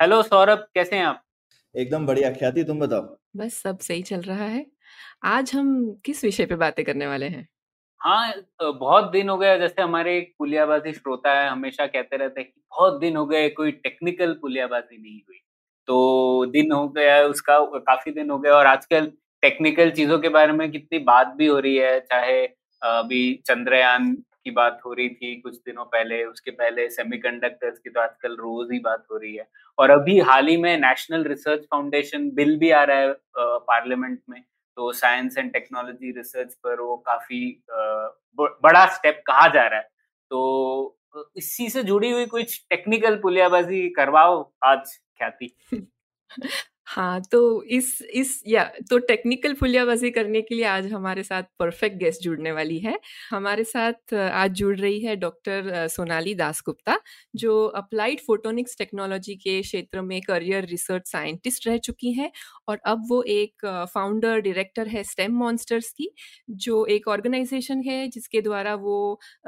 Hello Saurabh कैसे हैं आप? एकदम बढ़िया ख्याति तुम बताओ? बस सब सही चल रहा है। आज हम किस विषय पे बातें करने वाले हैं? हाँ बहुत दिन हो गए जैसे हमारे एक पुलियाबाजी श्रोता है हमेशा कहते रहते हैं कि बहुत दिन हो गए कोई टेक्निकल पुलियाबाजी नहीं हुई। तो दिन हो गया उसका काफ़ी दिन हो गया और आजकल टेक्निकल चीज़ों के बारे में कितनी बात भी हो रही है चाहे अभी चंद्रयान की बात हो रही थी कुछ दिनों पहले, उसके पहले सेमीकंडक्टर्स की तो आजकल रोज ही बात हो रही है। और अभी हाल ही में नेशनल रिसर्च फाउंडेशन बिल भी आ रहा है पार्लियामेंट में तो साइंस एंड टेक्नोलॉजी रिसर्च पर वो काफ़ी बड़ा स्टेप कहा जा रहा है। तो इसी से जुड़ी हुई कुछ टेक्निकल पुलियाबाजी करवाओ आज ख्याति। हाँ तो इस इस या तो टेक्निकल फुलियाबाजी करने के लिए आज हमारे साथ परफेक्ट गेस्ट जुड़ने वाली है। हमारे साथ आज जुड़ रही है डॉक्टर सोनाली दास गुप्ता जो अप्लाइड फोटोनिक्स टेक्नोलॉजी के क्षेत्र में करियर रिसर्च साइंटिस्ट रह चुकी हैं और अब वो एक फाउंडर डायरेक्टर है स्टेम मॉन्स्टर्स की जो एक ऑर्गेनाइजेशन है जिसके द्वारा वो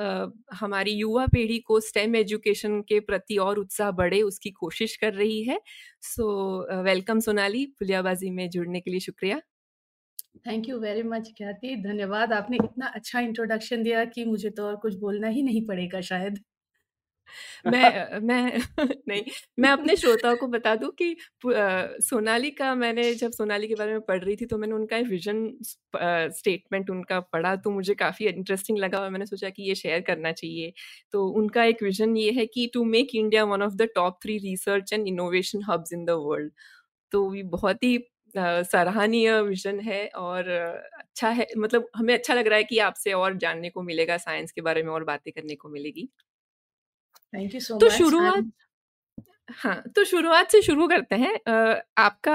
आ, हमारी युवा पीढ़ी को स्टेम एजुकेशन के प्रति और उत्साह बढ़े उसकी कोशिश कर रही है। सो वेलकम सोनाली पुलियाबाजी में जुड़ने के लिए शुक्रिया। थैंक यू वेरी मच ख्याति धन्यवाद आपने इतना अच्छा इंट्रोडक्शन दिया कि मुझे तो और कुछ बोलना ही नहीं पड़ेगा शायद। मैं मैं नहीं मैं अपने श्रोताओं को बता दूँ कि सोनाली का मैंने जब सोनाली के बारे में पढ़ रही थी तो मैंने उनका विजन स्टेटमेंट उनका पढ़ा तो मुझे काफ़ी इंटरेस्टिंग लगा और मैंने सोचा कि ये शेयर करना चाहिए। तो उनका एक विजन ये है कि to make India one of the top three research and innovation hubs in the world तो ये बहुत ही सराहनीय विजन है और अच्छा है मतलब हमें अच्छा लग रहा है कि आपसे और जानने को मिलेगा साइंस के बारे में और बातें करने को मिलेगी। थैंक यू सो मच तो शुरुआत हाँ तो शुरुआत से शुरू करते हैं। आपका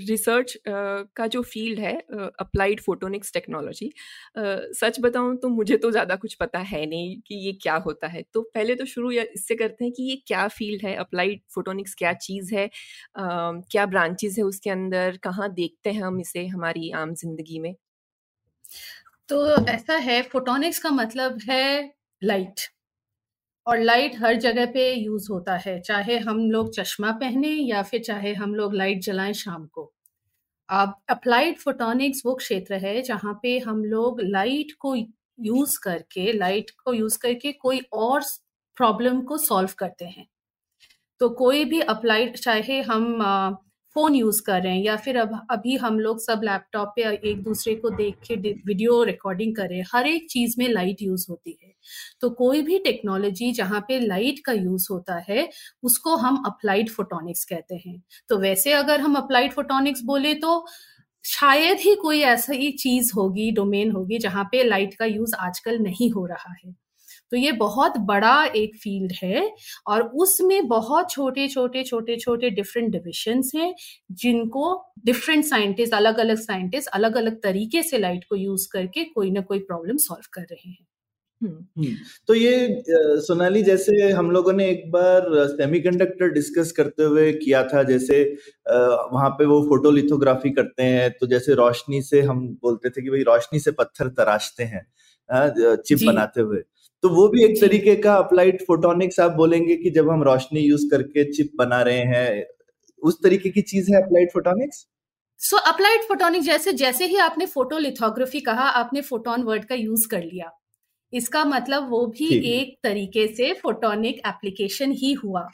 रिसर्च का जो फ़ील्ड है अप्लाइड फोटोनिक्स टेक्नोलॉजी सच बताऊँ तो मुझे तो ज़्यादा कुछ पता है नहीं कि ये क्या होता है। तो पहले तो शुरू इससे करते हैं कि ये क्या फ़ील्ड है अप्लाइड फोटोनिक्स क्या चीज़ है क्या ब्रांचेज है उसके अंदर, कहाँ देखते हैं हम इसे हमारी आम ज़िंदगी में? तो ऐसा है फोटोनिक्स का मतलब है लाइट और लाइट हर जगह पे यूज़ होता है, चाहे हम लोग चश्मा पहने या फिर चाहे हम लोग लाइट जलाएँ शाम को। अब अप्लाइड फोटोनिक्स वो क्षेत्र है जहाँ पे हम लोग लाइट को यूज़ करके लाइट को यूज़ करके कोई और प्रॉब्लम को सॉल्व करते हैं। तो कोई भी अप्लाइड चाहे हम फ़ोन यूज़ कर रहे हैं या फिर अब, अभी हम लोग सब लैपटॉप पे एक दूसरे को देख के वीडियो रिकॉर्डिंग कर रहे हैं, हर एक चीज़ में लाइट यूज़ होती है। तो कोई भी टेक्नोलॉजी जहाँ पे लाइट का यूज़ होता है, उसको हम अप्लाइड फोटोनिक्स कहते हैं। तो वैसे अगर हम अप्लाइड फोटोनिक्स बोले तो शायद ही कोई ऐसा चीज़ होगी डोमेन होगी जहाँ पे लाइट का यूज़ आजकल नहीं हो रहा है। तो ये बहुत बड़ा एक फ़ील्ड है और उसमें बहुत छोटे छोटे छोटे छोटे डिफरेंट डिविशन हैं जिनको डिफरेंट साइंटिस्ट अलग अलग साइंटिस्ट अलग अलग तरीके से लाइट को यूज़ करके कोई ना कोई प्रॉब्लम सॉल्व कर रहे हैं हम्म। हम्म। तो ये सोनाली जैसे हम लोगों ने एक बार सेमीकंडक्टर डिस्कस करते हुए किया था जैसे वहाँ पे वो फोटोलिथोग्राफी करते हैं तो जैसे रोशनी से हम बोलते थे कि भाई रोशनी से पत्थर तराशते हैं चिप बनाते हुए तो वो भी एक तरीके का अप्लाइड फोटोनिक्स आप बोलेंगे कि जब हम रोशनी यूज़ करके चिप बना रहे हैं उस तरीके की चीज़ है applied photonics so applied photonics जैसे जैसे ही आपने फ़ोटो लिथोग्राफी कहा आपने फोटोन वर्ड का यूज़ कर लिया। इसका मतलब वो भी एक तरीके से फोटोनिक एप्लीकेशन ही हुआ।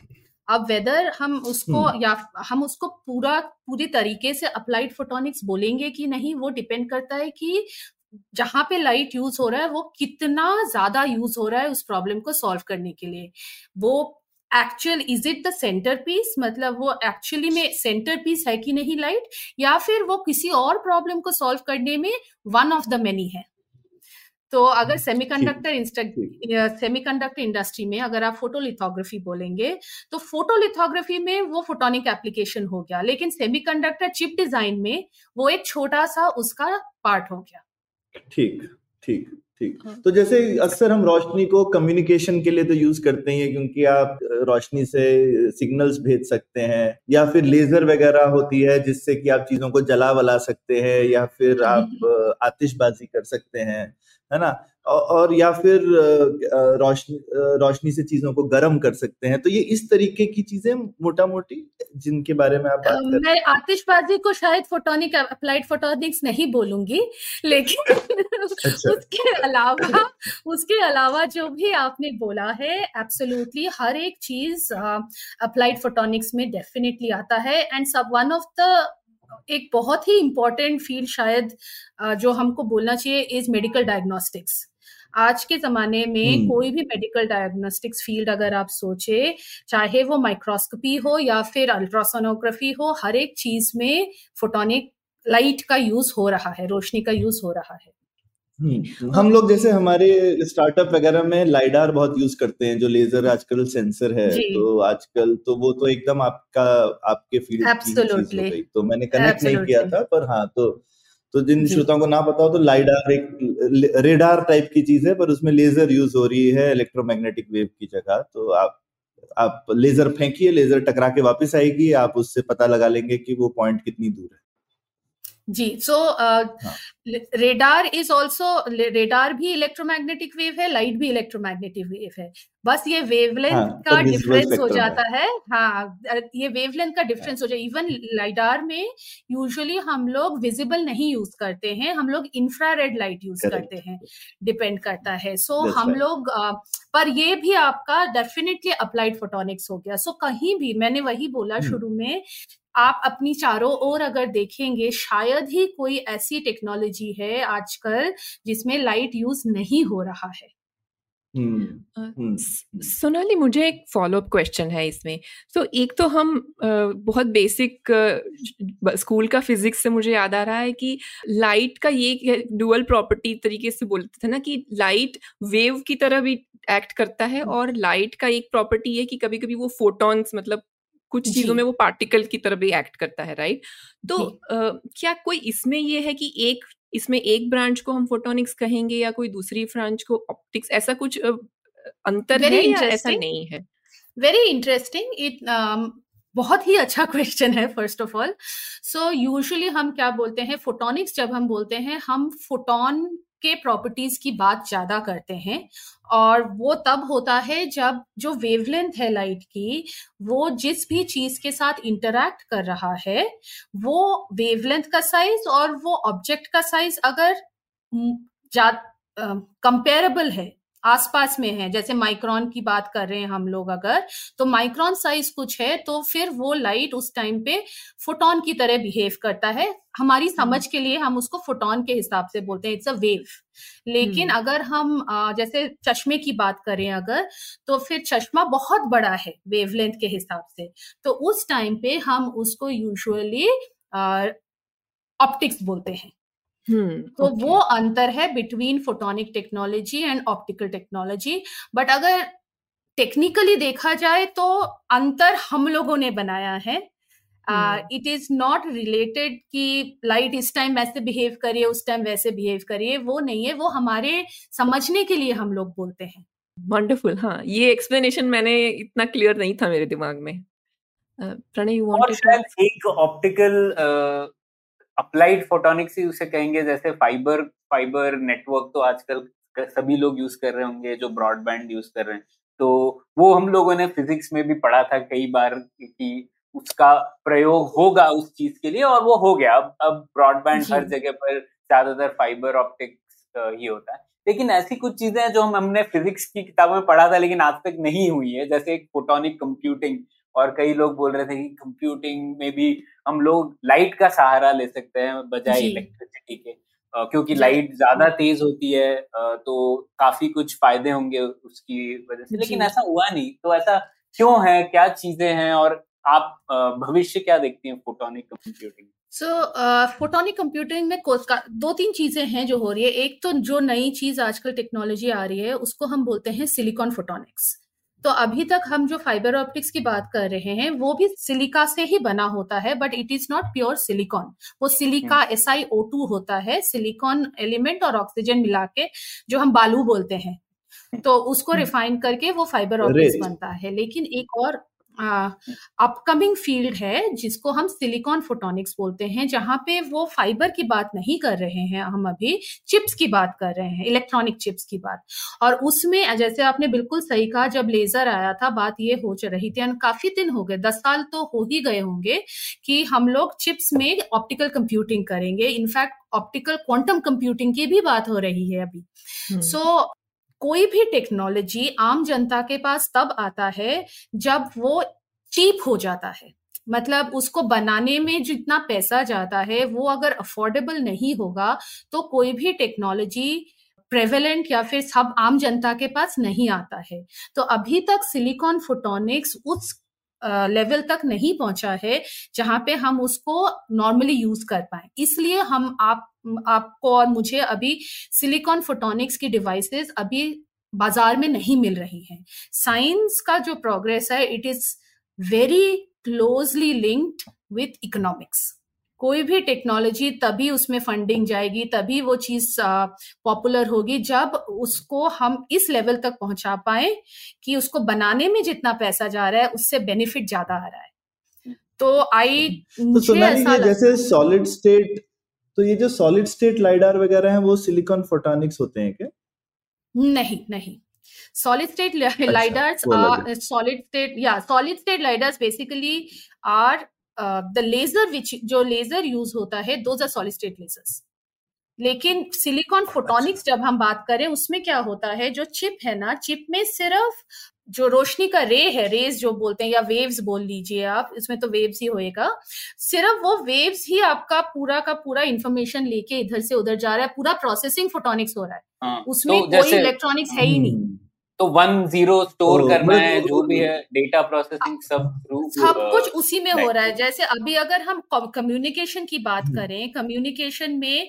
अब वेदर हम उसको हम्म। या हम उसको पूरा पूरी तरीके से अप्लाइड फोटोनिक्स बोलेंगे कि नहीं वो डिपेंड करता है कि जहाँ पे लाइट यूज़ हो रहा है वो कितना ज़्यादा यूज़ हो रहा है उस प्रॉब्लम को सॉल्व करने के लिए। वो actual is it the centre piece मतलब वो एक्चुअली में सेंटर पीस है कि नहीं लाइट या फिर वो किसी और प्रॉब्लम को सॉल्व करने में वन ऑफ़ द मेनी है? तो अगर सेमीकंडक्टर सेमीकंडक्टर इंडस्ट्री में अगर आप फोटोलिथोग्राफी बोलेंगे तो फोटोलिथोग्राफी में वो फोटोनिक एप्लीकेशन हो गया। लेकिन सेमीकंडक्टर चिप डिज़ाइन में वो एक छोटा सा उसका पार्ट हो गया। ठीक ठीक ठीक हाँ। तो जैसे अक्सर हम रोशनी को कम्युनिकेशन के लिए तो यूज़ करते हैं क्योंकि आप रोशनी से सिग्नल्स भेज सकते हैं या फिर लेजर वगैरह होती है जिससे कि आप चीज़ों को जला वला सकते हैं या फिर आप आतिशबाजी कर सकते हैं है ना? और या फिर रोशनी रोशनी से चीज़ों को गर्म कर सकते हैं। तो ये इस तरीके की चीज़ें मोटा मोटी जिनके बारे में आप बात कर मैं आतिशबाजी को शायद फोटोनिक अप्लाइड फोटोनिक्स नहीं बोलूँगी लेकिन अच्छा। उसके अलावा उसके अलावा जो भी आपने बोला है एब्सोल्युटली हर एक चीज़ अप्लाइड फोटोनिक्स में डेफिनेटली आता है. एंड सब वन ऑफ़ द एक बहुत ही इंपॉर्टेंट फ़ील्ड शायद जो हमको बोलना चाहिए इज़ मेडिकल डायग्नोस्टिक्स आज के जमाने में hmm. कोई भी मेडिकल डायग्नोस्टिक्स फ़ील्ड अगर आप सोचे चाहे वो माइक्रोस्कोपी हो या फिर अल्ट्रासोनोग्राफी हो हर एक चीज़ में फोटोनिक लाइट का यूज़ हो रहा है रोशनी का यूज़ हो रहा है. हम लोग जैसे हमारे स्टार्टअप वगैरह में लाइडार बहुत यूज़ करते हैं जो लेजर आजकल सेंसर है तो आजकल तो वो तो एकदम आपका आपके फ़ील्ड की हो तो मैंने कनेक्ट नहीं किया था पर हाँ तो तो जिन श्रोताओं को ना पता हो तो लाइडार एक रेडार टाइप की चीज़ है पर उसमें लेजर यूज़ हो रही है इलेक्ट्रोमैग्नेटिक वेव की जगह। तो आप आप लेजर फेंकिए लेजर टकरा के वापस आएगी आप उससे पता लगा लेंगे कि वो पॉइंट कितनी दूर है। जी so radar is also radar भी इलेक्ट्रोमैग्नेटिक वेव है लाइट भी इलेक्ट्रोमैग्नेटिक वेव है। बस ये वेवलेंथ हाँ, का तो डिफरेंस हो जाता है। हाँ ये वेवलेंथ का डिफरेंस हो। जाए। इवन लाइडार में यूजुअली हम लोग विजिबल नहीं यूज़ करते हैं। हम लोग इंफ्रारेड लाइट यूज़ करते हैं। डिपेंड करता है। सो so, हम लोग पर ये भी आपका डेफिनेटली अप्लाइड फोटोनिक्स हो गया। सो so, कहीं भी मैंने वही बोला हम्म। शुरू में आप अपनी चारों ओर अगर देखेंगे शायद ही कोई ऐसी टेक्नोलॉजी है आजकल जिसमें लाइट यूज़ नहीं हो रहा है। हम्म, हम्म, हम्म। सोनाली मुझे एक फॉलोअप क्वेश्चन है इसमें। तो एक तो हम बहुत बेसिक स्कूल का फिजिक्स से मुझे याद आ रहा है कि लाइट का ये डुअल प्रॉपर्टी तरीके से बोलते थे ना कि लाइट वेव की तरह भी एक्ट करता है और लाइट का एक प्रॉपर्टी है कि कभी कभी वो फोटॉन्स मतलब कुछ चीज़ों में वो पार्टिकल की तरह भी एक्ट करता है राइट? तो आ, क्या कोई इसमें ये है कि एक इसमें एक ब्रांच को हम फोटोनिक्स कहेंगे या कोई दूसरी ब्रांच को ऑप्टिक्स ऐसा कुछ अंतर है या ऐसा नहीं है? वेरी इंटरेस्टिंग इट बहुत ही अच्छा क्वेश्चन है first of all so usually हम क्या बोलते हैं फोटोनिक्स जब हम बोलते हैं हम फोटोन के प्रॉपर्टीज़ की बात ज़्यादा करते हैं और वो तब होता है जब जो वेवलेंथ है लाइट की, वो जिस भी चीज़ के साथ इंटरैक्ट कर रहा है, वो वेवलेंथ का साइज़ और वो ऑब्जेक्ट का साइज़ अगर कंपेरेबल है आसपास में है। जैसे माइक्रोन की बात कर रहे हैं हम लोग अगर तो माइक्रोन साइज़ कुछ है तो फिर वो लाइट उस टाइम पे फोटोन की तरह बिहेव करता है। हमारी हम्म। समझ के लिए हम उसको फोटोन के हिसाब से बोलते हैं इट्स अ वेव लेकिन हम्म। अगर हम जैसे चश्मे की बात करें अगर तो फिर चश्मा बहुत बड़ा है वेवलेंथ के हिसाब से। तो उस टाइम पे हम उसको यूजुअली ऑप्टिक्स बोलते हैं। तो okay. वो अंतर है between photonic technology and optical technology but अगर टेक्निकली देखा जाए तो अंतर हम लोगों ने बनाया है। इट इज़ नॉट रिलेटेड कि लाइट इस टाइम वैसे बिहेव करिए उस टाइम वैसे बिहेव करिए वो नहीं है। वो हमारे समझने के लिए हम लोग बोलते हैं। वंडरफुल हाँ। ये एक्सप्लेनेशन मैंने इतना क्लियर नहीं था मेरे दिमाग में। प्रणय यू वांटेड एक ऑप्टिकल अप्लाइड फोटोनिक्स ही उसे कहेंगे जैसे फाइबर फाइबर नेटवर्क तो आजकल सभी लोग यूज़ कर रहे होंगे जो ब्रॉडबैंड यूज़ कर रहे हैं। तो वो हम लोगों ने फिजिक्स में भी पढ़ा था कई बार कि उसका प्रयोग होगा उस चीज़ के लिए और वो हो गया। अब अब ब्रॉडबैंड हर जगह पर ज़्यादातर फाइबर ऑप्टिक्स ही होता है। लेकिन ऐसी कुछ चीज़ें हैं जो हम हमने फिजिक्स की किताबों में पढ़ा था लेकिन आज तक नहीं हुई है। जैसे एक फोटोनिक कंप्यूटिंग और कई लोग बोल रहे थे कि कंप्यूटिंग में भी हम लोग लाइट का सहारा ले सकते हैं बजाय इलेक्ट्रिसिटी के। क्योंकि लाइट ज़्यादा तेज होती है तो काफ़ी कुछ फ़ायदे होंगे उसकी वजह से। लेकिन ऐसा हुआ नहीं। तो ऐसा क्यों है? क्या चीज़ें हैं? और आप भविष्य क्या देखती हैं photonic computing so photonic computing में दो तीन चीज़ें हैं जो हो रही है। एक तो जो नई चीज़ आजकल टेक्नोलॉजी आ रही है उसको हम बोलते हैं सिलिकॉन फोटोनिक्स तो अभी तक हम जो फाइबर ऑप्टिक्स की बात कर रहे हैं वो भी सिलिका से ही बना होता है but it is not pure silicon वो silica S I O two होता है सिलिकॉन एलिमेंट और ऑक्सीजन मिला के जो हम बालू बोलते हैं। तो उसको रिफाइन हम्म। करके वो फाइबर ऑप्टिक्स बनता है। लेकिन एक और अपकमिंग फ़ील्ड है जिसको हम सिलिकॉन फोटोनिक्स बोलते हैं जहाँ पे वो फाइबर की बात नहीं कर रहे हैं हम अभी चिप्स की बात कर रहे हैं इलेक्ट्रॉनिक चिप्स की बात। और उसमें जैसे आपने बिल्कुल सही कहा जब लेजर आया था बात ये हो रही थी काफ़ी दिन हो गए दस साल तो हो ही गए होंगे कि हम लोग चिप्स में ऑप्टिकल कंप्यूटिंग करेंगे। In fact optical quantum computing की भी बात हो रही है अभी। सो हम्म। so, कोई भी टेक्नोलॉजी आम जनता के पास तब आता है जब वो चीप हो जाता है। मतलब उसको बनाने में जितना पैसा जाता है, वो अगर अफोर्डेबल नहीं होगा तो कोई भी टेक्नोलॉजी प्रेवेलेंट या फिर सब आम जनता के पास नहीं आता है। तो अभी तक सिलिकॉन फोटोनिक्स उस लेवल तक नहीं पहुँचा है जहाँ पे हम उसको नॉर्मली यूज़ कर पाए। इसलिए हम आप आपको और मुझे अभी सिलिकॉन फोटोनिक्स की डिवाइसेस अभी बाज़ार में नहीं मिल रही हैं। साइंस का जो प्रोग्रेस है it is very closely linked with economics कोई भी टेक्नोलॉजी तभी उसमें फंडिंग जाएगी तभी वो चीज़ पॉपुलर होगी जब उसको हम इस लेवल तक पहुँचा पाए कि उसको बनाने में जितना पैसा जा रहा है उससे बेनिफिट ज़्यादा आ रहा है। तो आई तो मुझे जैसे सॉलिड स्टेट तो ये जो सॉलिड स्टेट लाइडार वगैरह हैं वो सिलिकॉन फोटोनिक्स होते हैं क्या? नहीं नहीं। Solid state lidars solid state या solid state lidars basically are the laser which जो लेजर यूज़ होता है those are solid state lasers लेकिन सिलिकॉन फोटोनिक्स जब हम बात करें उसमें क्या होता है जो चिप है ना चिप में सिर्फ़ जो रोशनी का रे है रेज जो बोलते हैं या वेव्स बोल लीजिए आप इसमें तो वेव्स ही होएगा सिर्फ़ वो वेव्स ही आपका पूरा का पूरा इंफॉर्मेशन लेके इधर से उधर जा रहा है पूरा प्रोसेसिंग फोटोनिक्स हो रहा है हाँ, उसमें तो कोई इलेक्ट्रॉनिक्स है ही नहीं हम्म। तो वन ज़ीरो स्टोर करना है जो भी है डेटा प्रोसेसिंग सब थ्रू सब कुछ उसी में हो रहा है जैसे अभी अगर हम कम्युनिकेशन की बात हम्म। करें कम्युनिकेशन में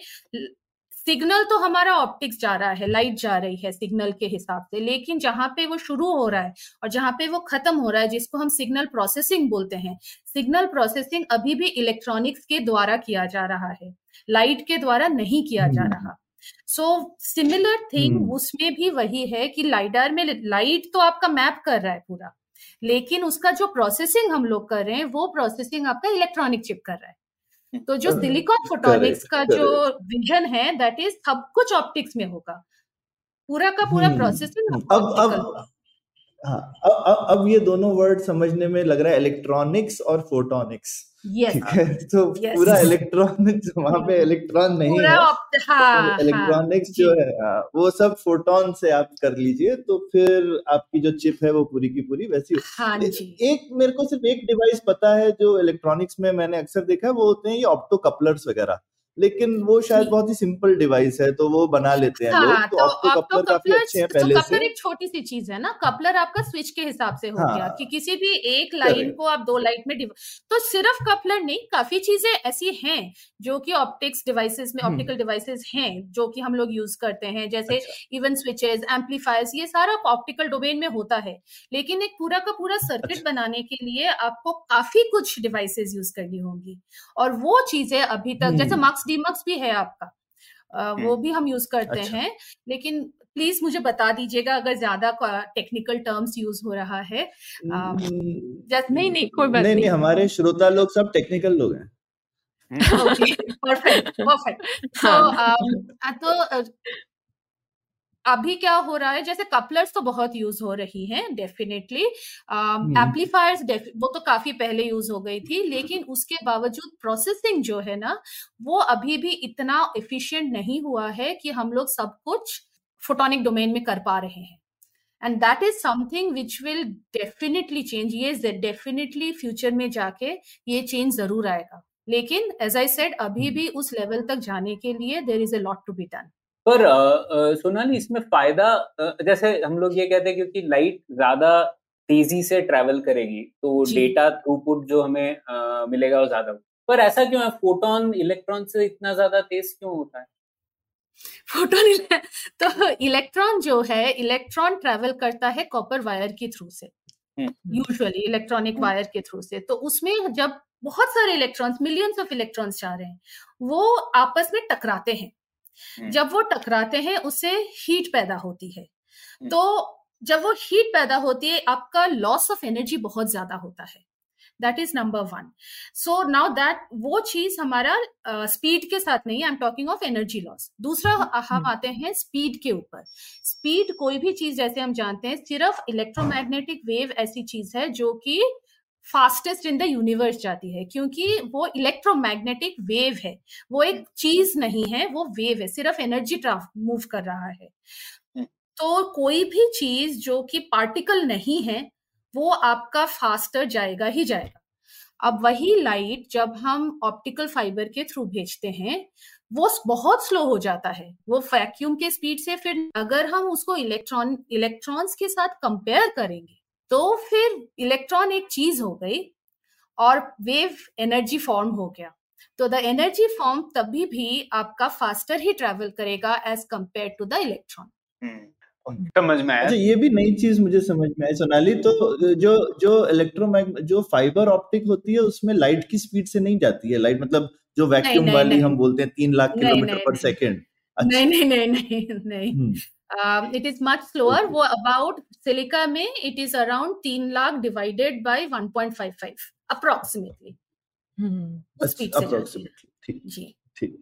सिग्नल तो हमारा ऑप्टिक्स जा रहा है लाइट जा रही है सिग्नल के हिसाब से लेकिन जहाँ पे वो शुरू हो रहा है और जहाँ पे वो खत्म हो रहा है जिसको हम सिग्नल प्रोसेसिंग बोलते हैं सिग्नल प्रोसेसिंग अभी भी इलेक्ट्रॉनिक्स के द्वारा किया जा रहा है लाइट के द्वारा नहीं किया जा हम्म। रहा। सो सिमिलर थिंग उसमें भी वही है कि लाइडर में लाइट तो आपका मैप कर रहा है पूरा लेकिन उसका जो प्रोसेसिंग हम लोग कर रहे हैं वो प्रोसेसिंग आपका इलेक्ट्रॉनिक चिप कर रहा है। तो जो सिलिकॉन फोटोनिक्स का जो विजन है दैट इज़ सब कुछ ऑप्टिक्स में होगा पूरा का पूरा प्रोसेस हम्म। अब अब हाँ अब अब ये दोनों वर्ड समझने में लग रहा है इलेक्ट्रॉनिक्स और फोटोनिक्स yes. ठीक है? तो yes. पूरा इलेक्ट्रॉनिक्स वहाँ पे इलेक्ट्रॉन नहीं है। हाँ, इलेक्ट्रॉनिक्स हाँ, जो है हाँ, वो सब फोटोन से आप कर लीजिए तो फिर आपकी जो चिप है वो पूरी की पूरी वैसी हाँ। एक मेरे को सिर्फ़ एक डिवाइस पता है जो इलेक्ट्रॉनिक्स में मैंने अक्सर देखा है वो होते हैं ये ऑप्टो कपलर्स वगैरह। लेकिन वो शायद बहुत ही सिंपल डिवाइस है तो वो बना लेते हैं हाँ, लोग। तो, तो ऑप्टो कपलर काफ़ी अच्छे हैं पहले तो कपलर एक छोटी सी चीज़ है ना कपलर आपका स्विच के हिसाब से हो हाँ, गया कि किसी भी एक लाइन को आप दो लाइट में तो सिर्फ़ कपलर नहीं काफ़ी चीज़ें ऐसी हैं जो कि ऑप्टिक्स डिवाइसेस में ऑप्टिकल डिवाइसेस हैं जो कि हम लोग यूज़ करते हैं। जैसे इवन स्विचेस एम्पलीफायर्स ये सारा ऑप्टिकल डोमेन में होता है। लेकिन एक पूरा का पूरा सर्किट अच्छा। बनाने के लिए आपको काफ़ी कुछ डिवाइसेस यूज़ करनी होंगी। और वो चीज़ें अभी तक जैसे मार्क्स मक्स डीमक्स भी है आपका। Uh, वो भी हम यूज़ करते अच्छा। हैं लेकिन प्लीज़ मुझे बता दीजिएगा अगर ज़्यादा टेक्निकल टर्म्स यूज़ हो रहा है। जस्ट नहीं नहीं कोई बात नहीं, नहीं नहीं। हमारे श्रोता लोग सब टेक्निकल लोग हैं। परफेक्ट परफेक्ट तो अभी क्या हो रहा है जैसे कपलर्स तो बहुत यूज़ हो रही हैं डेफिनेटली एम्पलीफायर्स वो तो काफ़ी पहले यूज़ हो गई थी लेकिन उसके बावजूद प्रोसेसिंग जो है ना वो अभी भी इतना एफिशिएंट नहीं हुआ है कि हम लोग सब कुछ फोटोनिक डोमेन में कर पा रहे हैं. And that is something which will definitely change ये डेफिनेटली फ्यूचर में जाके ये चेंज ज़रूर आएगा. लेकिन एज आई सेड अभी भी उस लेवल तक जाने के लिए there is a lot to be done पर सोनाली इसमें फ़ायदा जैसे हम लोग ये कहते हैं क्योंकि लाइट ज़्यादा तेज़ी से ट्रैवल करेगी तो डेटा थ्रूपुट जो हमें आ, मिलेगा वो ज़्यादा पर ऐसा क्यों है? फोटोन इलेक्ट्रॉन से इतना ज़्यादा तेज क्यों होता है? फोटोन तो इलेक्ट्रॉन जो है इलेक्ट्रॉन ट्रेवल करता है कॉपर वायर के थ्रू से। यूजुअली इलेक्ट्रॉनिक वायर के थ्रू से। तो उसमें जब बहुत सारे इलेक्ट्रॉन्स मिलियंस ऑफ़ इलेक्ट्रॉन्स जा रहे हैं वो आपस में टकराते हैं। हम्म। जब वो टकराते हैं उससे हीट पैदा होती है। हम्म। तो जब वो हीट पैदा होती है आपका लॉस ऑफ़ एनर्जी बहुत ज़्यादा होता है। That is number one so now that वो चीज़ हमारा स्पीड uh, के साथ नहीं I am talking of energy loss दूसरा हम्म। हम आते हैं स्पीड के ऊपर। स्पीड कोई भी चीज़ जैसे हम जानते हैं सिर्फ़ इलेक्ट्रोमैग्नेटिक वेव ऐसी चीज़ है जो कि फास्टेस्ट इन द यूनिवर्स जाती है, क्योंकि वो इलेक्ट्रोमैग्नेटिक वेव है। वो एक चीज़ नहीं है, वो वेव है, सिर्फ़ एनर्जी ट्राफ मूव कर रहा है। तो कोई भी चीज़ जो कि पार्टिकल नहीं है, वो आपका फास्टर जाएगा ही जाएगा। अब वही लाइट जब हम ऑप्टिकल फाइबर के थ्रू भेजते हैं, वो बहुत स्लो हो जाता है। वो वैक्यूम के स्पीड से फिर अगर हम उसको इलेक्ट्रॉन इलेक्ट्रॉन्स के साथ कंपेयर करेंगे तो फिर इलेक्ट्रॉन एक चीज़ हो गई और वेव एनर्जी फॉर्म हो गया। तो द एनर्जी फॉर्म तभी भी आपका फास्टर ही ट्रेवल करेगा as compare to the electron समझ में आया? अच्छा ये भी नई चीज़ मुझे समझ में आई सोनाली तो जो जो इलेक्ट्रोमैग जो फाइबर ऑप्टिक होती है उसमें लाइट की स्पीड से नहीं जाती है? लाइट मतलब जो वैक्यूम वाली नहीं, हम बोलते हैं तीन लाख किलोमीटर पर सेकेंड नहीं नहीं नहीं नहीं नहीं। हम्म। इट इज़ मच स्लोअर वो अबाउट सिलिका में इट इज़ अराउंड तीन लाख डिवाइडेड बाय 1.55 अप्रोक्सीमेटली जी ठीक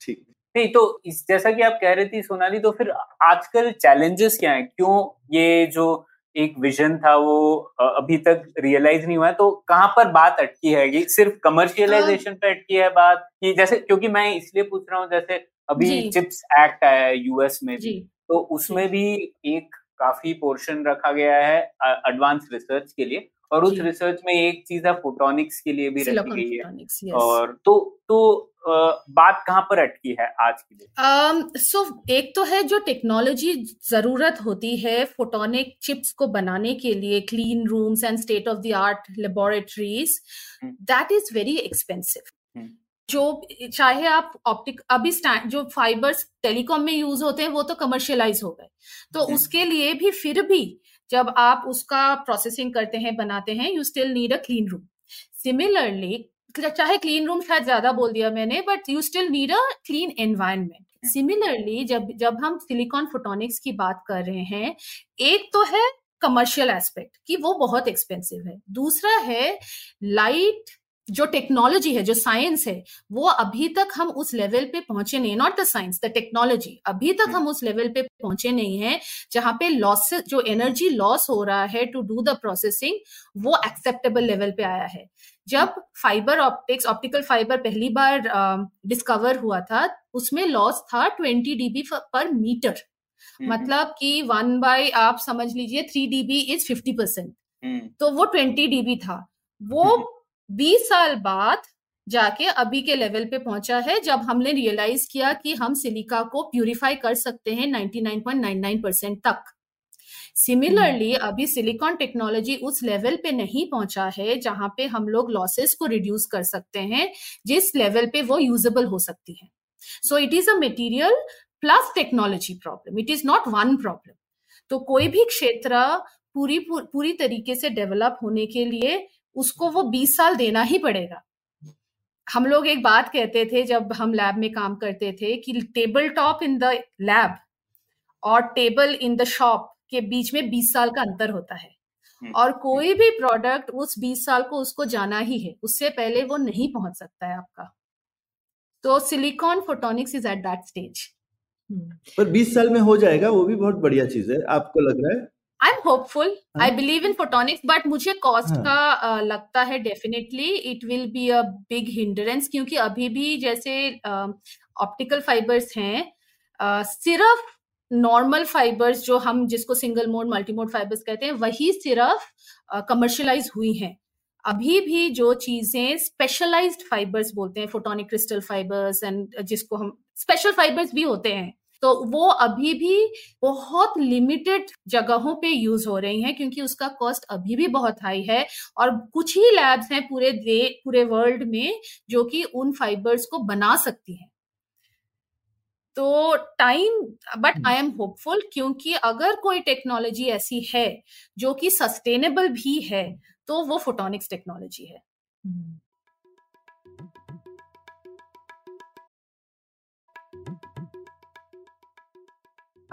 ठीक नहीं तो इस जैसा कि आप कह रही थी सोनाली तो फिर आजकल चैलेंजेस क्या है? क्यों ये जो एक विजन था वो अभी तक रियलाइज़ नहीं हुआ है? तो कहाँ पर बात अटकी है? ये सिर्फ़ कमर्शियलाइजेशन पे अटकी है बात? कि जैसे क्योंकि मैं इसलिए पूछ रहा हूँ जैसे अभी चिप्स एक्ट आया है यूएस में भी। तो उसमें भी एक काफ़ी पोर्शन रखा गया है एडवांस रिसर्च के लिए और उस रिसर्च में एक चीज़ है फोटोनिक्स के लिए भी रखी गई है। और तो तो बात कहाँ पर अटकी है आज के लिए? सो um, so, एक तो है जो टेक्नोलॉजी ज़रूरत होती है फोटोनिक चिप्स को बनाने के लिए clean rooms and state of the art laboratories that is very expensive जो चाहे आप ऑप्टिक अभी जो फाइबर्स टेलीकॉम में यूज़ होते हैं वो तो कमर्शियलाइज हो गए। तो उसके लिए भी फिर भी जब आप उसका प्रोसेसिंग करते हैं बनाते हैं you still need a clean room similarly चाहे क्लीन रूम शायद ज़्यादा बोल दिया मैंने but you still need a clean environment similarly जब जब हम सिलिकॉन फोटोनिक्स की बात कर रहे हैं एक तो है कमर्शियल एस्पेक्ट कि वो बहुत एक्सपेंसिव है। दूसरा है लाइट जो टेक्नोलॉजी है जो साइंस है वो अभी तक हम उस लेवल पे पहुँचे नहीं not the science the technology अभी तक हम उस लेवल पे पहुँचे नहीं है जहाँ पे लॉस जो एनर्जी लॉस हो रहा है टू डू द प्रोसेसिंग वो एक्सेप्टेबल लेवल पे आया है। जब फाइबर ऑप्टिक्स ऑप्टिकल फाइबर पहली बार डिस्कवर uh, हुआ था उसमें लॉस था ट्वेंटी डीबी पर मीटर मतलब कि वन बाय आप समझ लीजिए three dB is fifty percent तो वो ट्वेंटी डीबी था। वो हम्म। बीस साल बाद जाके अभी के लेवल पे पहुँचा है जब हमने रियलाइज़ किया कि हम सिलिका को प्यूरिफाई कर सकते हैं 99.99 परसेंट तक। सिमिलरली हम्म। अभी सिलिकॉन टेक्नोलॉजी उस लेवल पे नहीं पहुँचा है जहाँ पे हम लोग लॉसेस को रिड्यूस कर सकते हैं जिस लेवल पे वो यूजेबल हो सकती है। So it is a material plus technology problem it is not one problem तो कोई भी क्षेत्र पूरी पूरी तरीके से डेवलप होने के लिए उसको वो बीस साल देना ही पड़ेगा। हम लोग एक बात कहते थे जब हम लैब में काम करते थे कि table top in the lab और टेबल इन द शॉप के बीच में बीस साल का अंतर होता है। हम्म। और कोई भी प्रोडक्ट उस बीस साल को उसको जाना ही है उससे पहले वो नहीं पहुँच सकता है आपका। तो silicon photonics is at that stage. पर 20 साल में हो जाएगा वो भी बहुत बढ़िया चीज़ है। आपको लग रहा है? I am hopeful I believe in photonics but मुझे कॉस्ट हाँ. का uh, लगता है definitely it will be a big hindrance क्योंकि अभी भी जैसे ऑप्टिकल uh, फाइबर्स हैं uh, सिर्फ़ नॉर्मल फाइबर्स जो हम जिसको single mode multi mode fibres कहते हैं वही सिर्फ़ कमर्शलाइज uh, हुई हैं। अभी भी जो चीज़ें स्पेशलाइज्ड फाइबर्स बोलते हैं फोटोनिक क्रिस्टल फाइबर्स एंड जिसको हम स्पेशल फाइबर्स भी होते हैं। तो वो अभी भी बहुत लिमिटेड जगहों पे यूज़ हो रही हैं क्योंकि उसका कॉस्ट अभी भी बहुत हाई है और कुछ ही लैब्स हैं पूरे दे पूरे वर्ल्ड में जो कि उन फाइबर्स को बना सकती हैं। तो time but I am hopeful क्योंकि अगर कोई टेक्नोलॉजी ऐसी है जो कि सस्टेनेबल भी है तो वो फोटोनिक्स टेक्नोलॉजी है।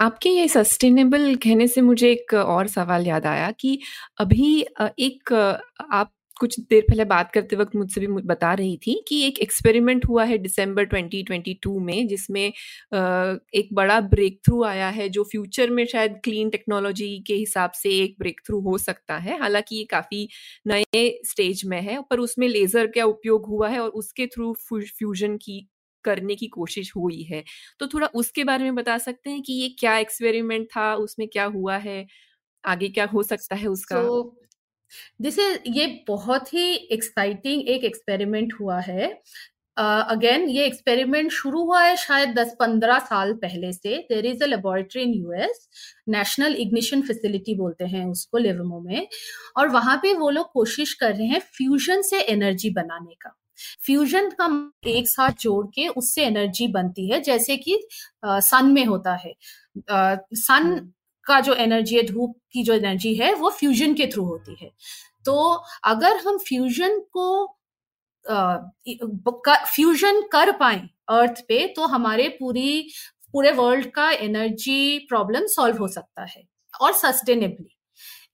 आपके ये सस्टेनेबल कहने से मुझे एक और सवाल याद आया कि अभी एक आप कुछ देर पहले बात करते वक्त मुझसे भी बता रही थी कि एक एक्सपेरिमेंट हुआ है दिसंबर 2022 में, जिसमें एक बड़ा ब्रेक थ्रू आया है जो फ्यूचर में शायद क्लीन टेक्नोलॉजी के हिसाब से एक ब्रेक थ्रू हो सकता है। हालाँकि ये काफ़ी नए स्टेज में है, पर उसमें लेज़र का उपयोग हुआ है और उसके थ्रू फ्यूजन की करने की कोशिश हुई है। तो थोड़ा उसके बारे में बता सकते हैं कि ये क्या एक्सपेरिमेंट था उसमें क्या हुआ है आगे क्या हो सकता है उसका? so, दिस ये बहुत ही एक्साइटिंग एक एक्सपेरिमेंट हुआ है। अगेन uh, ये एक्सपेरिमेंट शुरू हुआ है शायद 10-15 साल पहले से। There is a laboratory in US national ignition facility बोलते हैं उसको लिवमो में। और वहाँ पे वो लोग कोशिश कर रहे हैं फ्यूजन से एनर्जी बनाने का। फ्यूजन का एक साथ जोड़ के उससे एनर्जी बनती है जैसे कि सन में होता है। सन हम्म। का जो एनर्जी है धूप की जो एनर्जी है वो फ्यूजन के थ्रू होती है। तो अगर हम फ्यूजन को फ्यूजन कर पाए अर्थ पे तो हमारे पूरी पूरे वर्ल्ड का एनर्जी प्रॉब्लम सॉल्व हो सकता है और सस्टेनेबली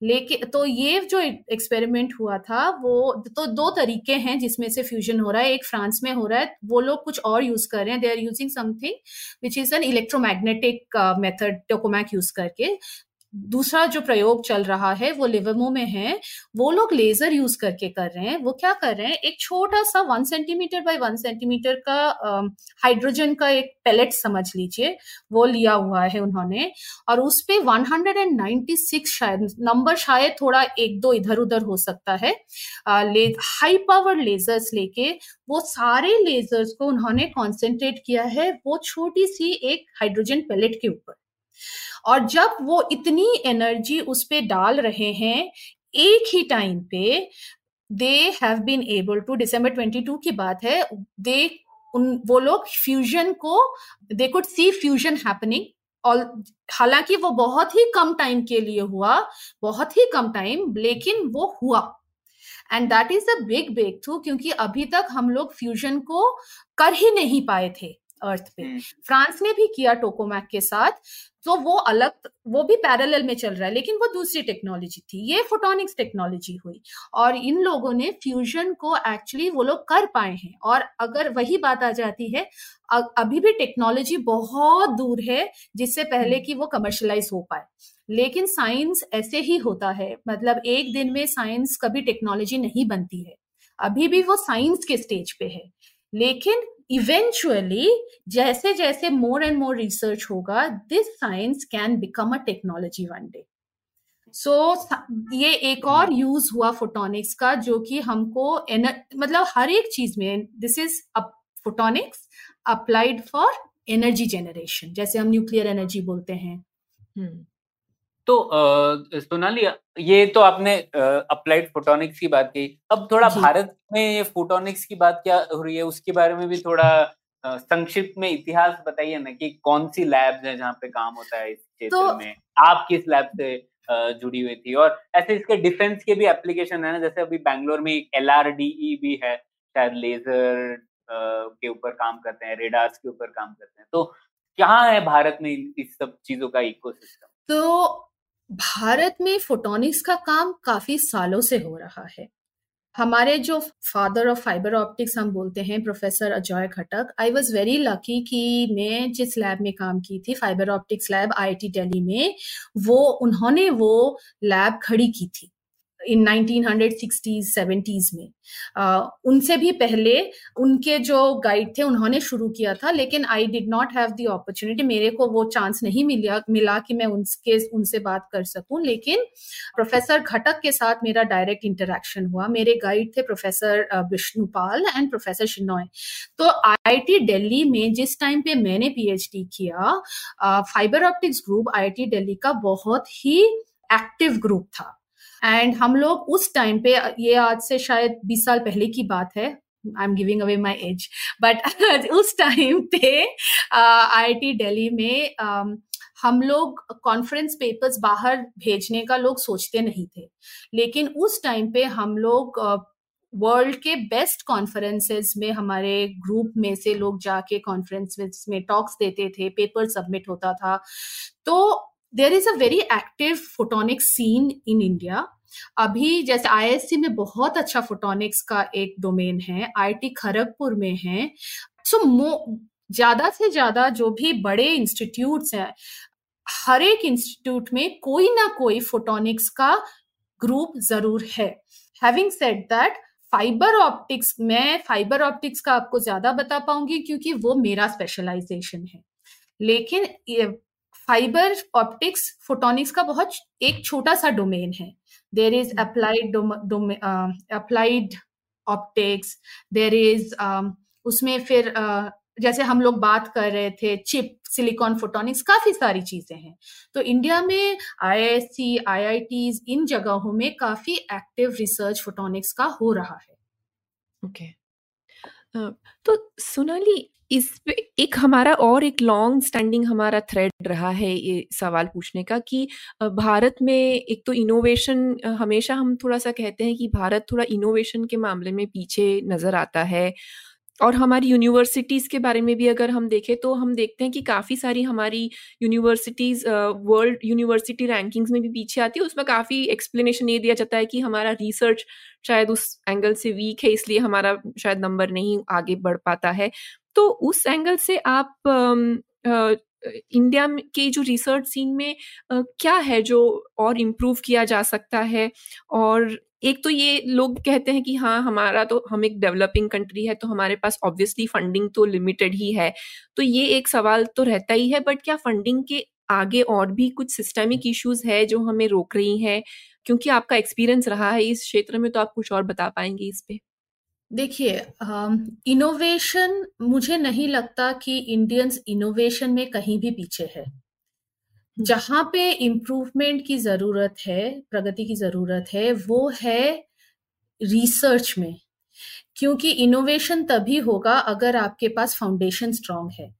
लेकिन तो ये जो एक्सपेरिमेंट हुआ था, वो तो दो तरीके हैं जिसमें से फ्यूजन हो रहा है। एक फ्रांस में हो रहा है, वो लोग कुछ और यूज़ कर रहे हैं। They are using something which is an electromagnetic method tokamak use करके। दूसरा जो प्रयोग चल रहा है, वो लिवमो में है। वो लोग लेजर यूज़ करके कर रहे हैं। वो क्या कर रहे हैं? एक छोटा सा one centimetre by one centimetre का हाइड्रोजन का एक पैलेट समझ लीजिए, वो लिया हुआ है उन्होंने। और उस पे 196 शायद नंबर शायद थोड़ा एक दो इधर उधर हो सकता है। ले हाई पावर लेजर्स लेके वो सारे लेजर्स को उन्होंने कॉन्सेंट्रेट किया है, वो छोटी सी एक हाइड्रोजन पैलेट के ऊपर। और जब वो इतनी एनर्जी उस पर डाल रहे हैं, एक ही टाइम पे they have been able to December twenty two की बात है दे उन, वो लोग फ्यूजन को they could see fusion happening और हालाँकि वो बहुत ही कम टाइम के लिए हुआ, बहुत ही कम टाइम लेकिन वो हुआ। And that is a big breakthrough क्योंकि अभी तक हम लोग फ्यूजन को कर ही नहीं पाए थे। अर्थ पे। फ्रांस ने भी किया टोकोमैक के साथ तो वो अलग वो भी पैरेलल में चल रहा है लेकिन वो दूसरी टेक्नोलॉजी थी ये फोटोनिक्स टेक्नोलॉजी हुई। और इन लोगों ने फ्यूजन को एक्चुअली वो लोग कर पाए हैं। और अगर वही बात आ जाती है अभी भी टेक्नोलॉजी बहुत दूर है जिससे पहले कि वो कमर्शलाइज हो पाए। लेकिन साइंस ऐसे ही होता है मतलब एक दिन में साइंस कभी टेक्नोलॉजी नहीं बनती है। अभी भी वो साइंस के स्टेज पे है। लेकिन इवेंचुअली जैसे जैसे मोर एंड मोर रिसर्च होगा this science can become a technology one day so, ये एक और यूज़ हुआ फोटोनिक्स का, जो कि हमको मतलब हर एक चीज़ में this is photonics applied for energy generation जैसे हम न्यूक्लियर एनर्जी बोलते हैं hmm. तो सोनाली ये तो आपने अप्लाइड फोटोनिक्स की बात की। अब थोड़ा भारत में ये फोटोनिक्स की बात क्या हो रही है उसके बारे में भी थोड़ा संक्षिप्त में इतिहास बताइए ना कि कौन सी लैब्स है जहाँ पे काम होता है इस क्षेत्र तो, में? आप किस लैब से जुड़ी हुई थी? और ऐसे इसके डिफेंस के भी एप्लीकेशन है ना जैसे अभी बैंगलोर में एक एल भी है शायद लेजर के ऊपर काम करते हैं रेडार्स के ऊपर काम करते हैं। तो क्या है भारत में इस सब चीज़ों का इकोसिस्टम तो भारत में फोटोनिक्स का काम काफ़ी सालों से हो रहा है। हमारे जो फादर ऑफ़ फाइबर ऑप्टिक्स हम बोलते हैं professor Ajay Khatak I was very lucky कि मैं जिस लैब में काम की थी fibre optics lab I IIT Delhi में, वो, उन्होंने वो लैब खड़ी की थी। इन 1960s 70s में। uh, उनसे भी पहले उनके जो गाइड थे उन्होंने शुरू किया था लेकिन I did not have the opportunity मेरे को वो चांस नहीं मिला मिला कि मैं उनके उनसे बात कर सकूँ लेकिन प्रोफेसर घटक के साथ मेरा डायरेक्ट इंटरेक्शन हुआ। मेरे गाइड थे professor Vishnupal and professor Shenoy तो आईआईटी दिल्ली में जिस टाइम पे मैंने पीएचडी किया fibre optics group IIT Delhi का बहुत ही एक्टिव ग्रुप था। एंड हम लोग उस टाइम पे ये आज से शायद 20 साल पहले की बात है। I am giving away my age but उस टाइम पे आई uh, दिल्ली में um, हम लोग कॉन्फ्रेंस पेपर्स बाहर भेजने का लोग सोचते नहीं थे। लेकिन उस टाइम पे हम लोग वर्ल्ड uh, के बेस्ट कॉन्फ्रेंसेस में हमारे ग्रुप में से लोग जाके कॉन्फ्रेंस में टॉक्स देते थे पेपर सबमिट होता था। तो there is a very active photonic scene in India अभी जैसे आईएससी में बहुत अच्छा फोटोनिक्स का एक डोमेन है आईटी खड़गपुर में है। सो so, ज़्यादा से ज़्यादा जो भी बड़े इंस्टीट्यूट्स हैं हर एक इंस्टीट्यूट में कोई ना कोई फोटोनिक्स का ग्रुप ज़रूर है। Having said that fibre optics मैं फाइबर ऑप्टिक्स का आपको ज़्यादा बता पाऊँगी क्योंकि वो मेरा स्पेशलाइजेशन है। लेकिन फाइबर ऑप्टिक्स फोटोनिक्स का बहुत एक छोटा सा डोमेन है। There is applied applied optics there is उसमें फिर uh, जैसे हम लोग बात कर रहे थे चिप सिलिकॉन फोटोनिक्स काफ़ी सारी चीज़ें हैं। तो इंडिया में आईआईएससी आईआईटीज इन जगहों में काफ़ी एक्टिव रिसर्च फोटोनिक्स का हो रहा है। Okay okay. तो सोनाली इस पे एक हमारा और एक लॉन्ग स्टैंडिंग हमारा थ्रेड रहा है ये सवाल पूछने का कि भारत में एक तो इनोवेशन हमेशा हम थोड़ा सा कहते हैं कि भारत थोड़ा इनोवेशन के मामले में पीछे नज़र आता है। और हमारी यूनिवर्सिटीज़ के बारे में भी अगर हम देखें तो हम देखते हैं कि काफ़ी सारी हमारी यूनिवर्सिटीज़ वर्ल्ड यूनिवर्सिटी रैंकिंग्स में भी पीछे आती है। उसमें काफ़ी एक्सप्लेनेशन ये दिया जाता है कि हमारा रिसर्च शायद उस एंगल से वीक है, इसलिए हमारा शायद नंबर नहीं आगे बढ़ पाता है। तो उस एंगल से आप इंडिया के जो रिसर्च सीन में क्या है जो और इम्प्रूव किया जा सकता है? और एक तो ये लोग कहते हैं कि हाँ हमारा तो हम एक डेवलपिंग कंट्री है तो हमारे पास ऑब्वियसली फंडिंग तो लिमिटेड ही है। तो ये एक सवाल तो रहता ही है बट क्या फंडिंग के आगे और भी कुछ सिस्टमिक इश्यूज़ है जो हमें रोक रही हैं? क्योंकि आपका एक्सपीरियंस रहा है इस क्षेत्र में तो आप कुछ और बता पाएँगे इस पे। देखिए इनोवेशन मुझे नहीं लगता कि इंडियंस इनोवेशन में कहीं भी पीछे है। जहाँ पे इम्प्रूवमेंट की ज़रूरत है प्रगति की ज़रूरत है वो है रिसर्च में। क्योंकि इनोवेशन तभी होगा अगर आपके पास फाउंडेशन स्ट्रांग है।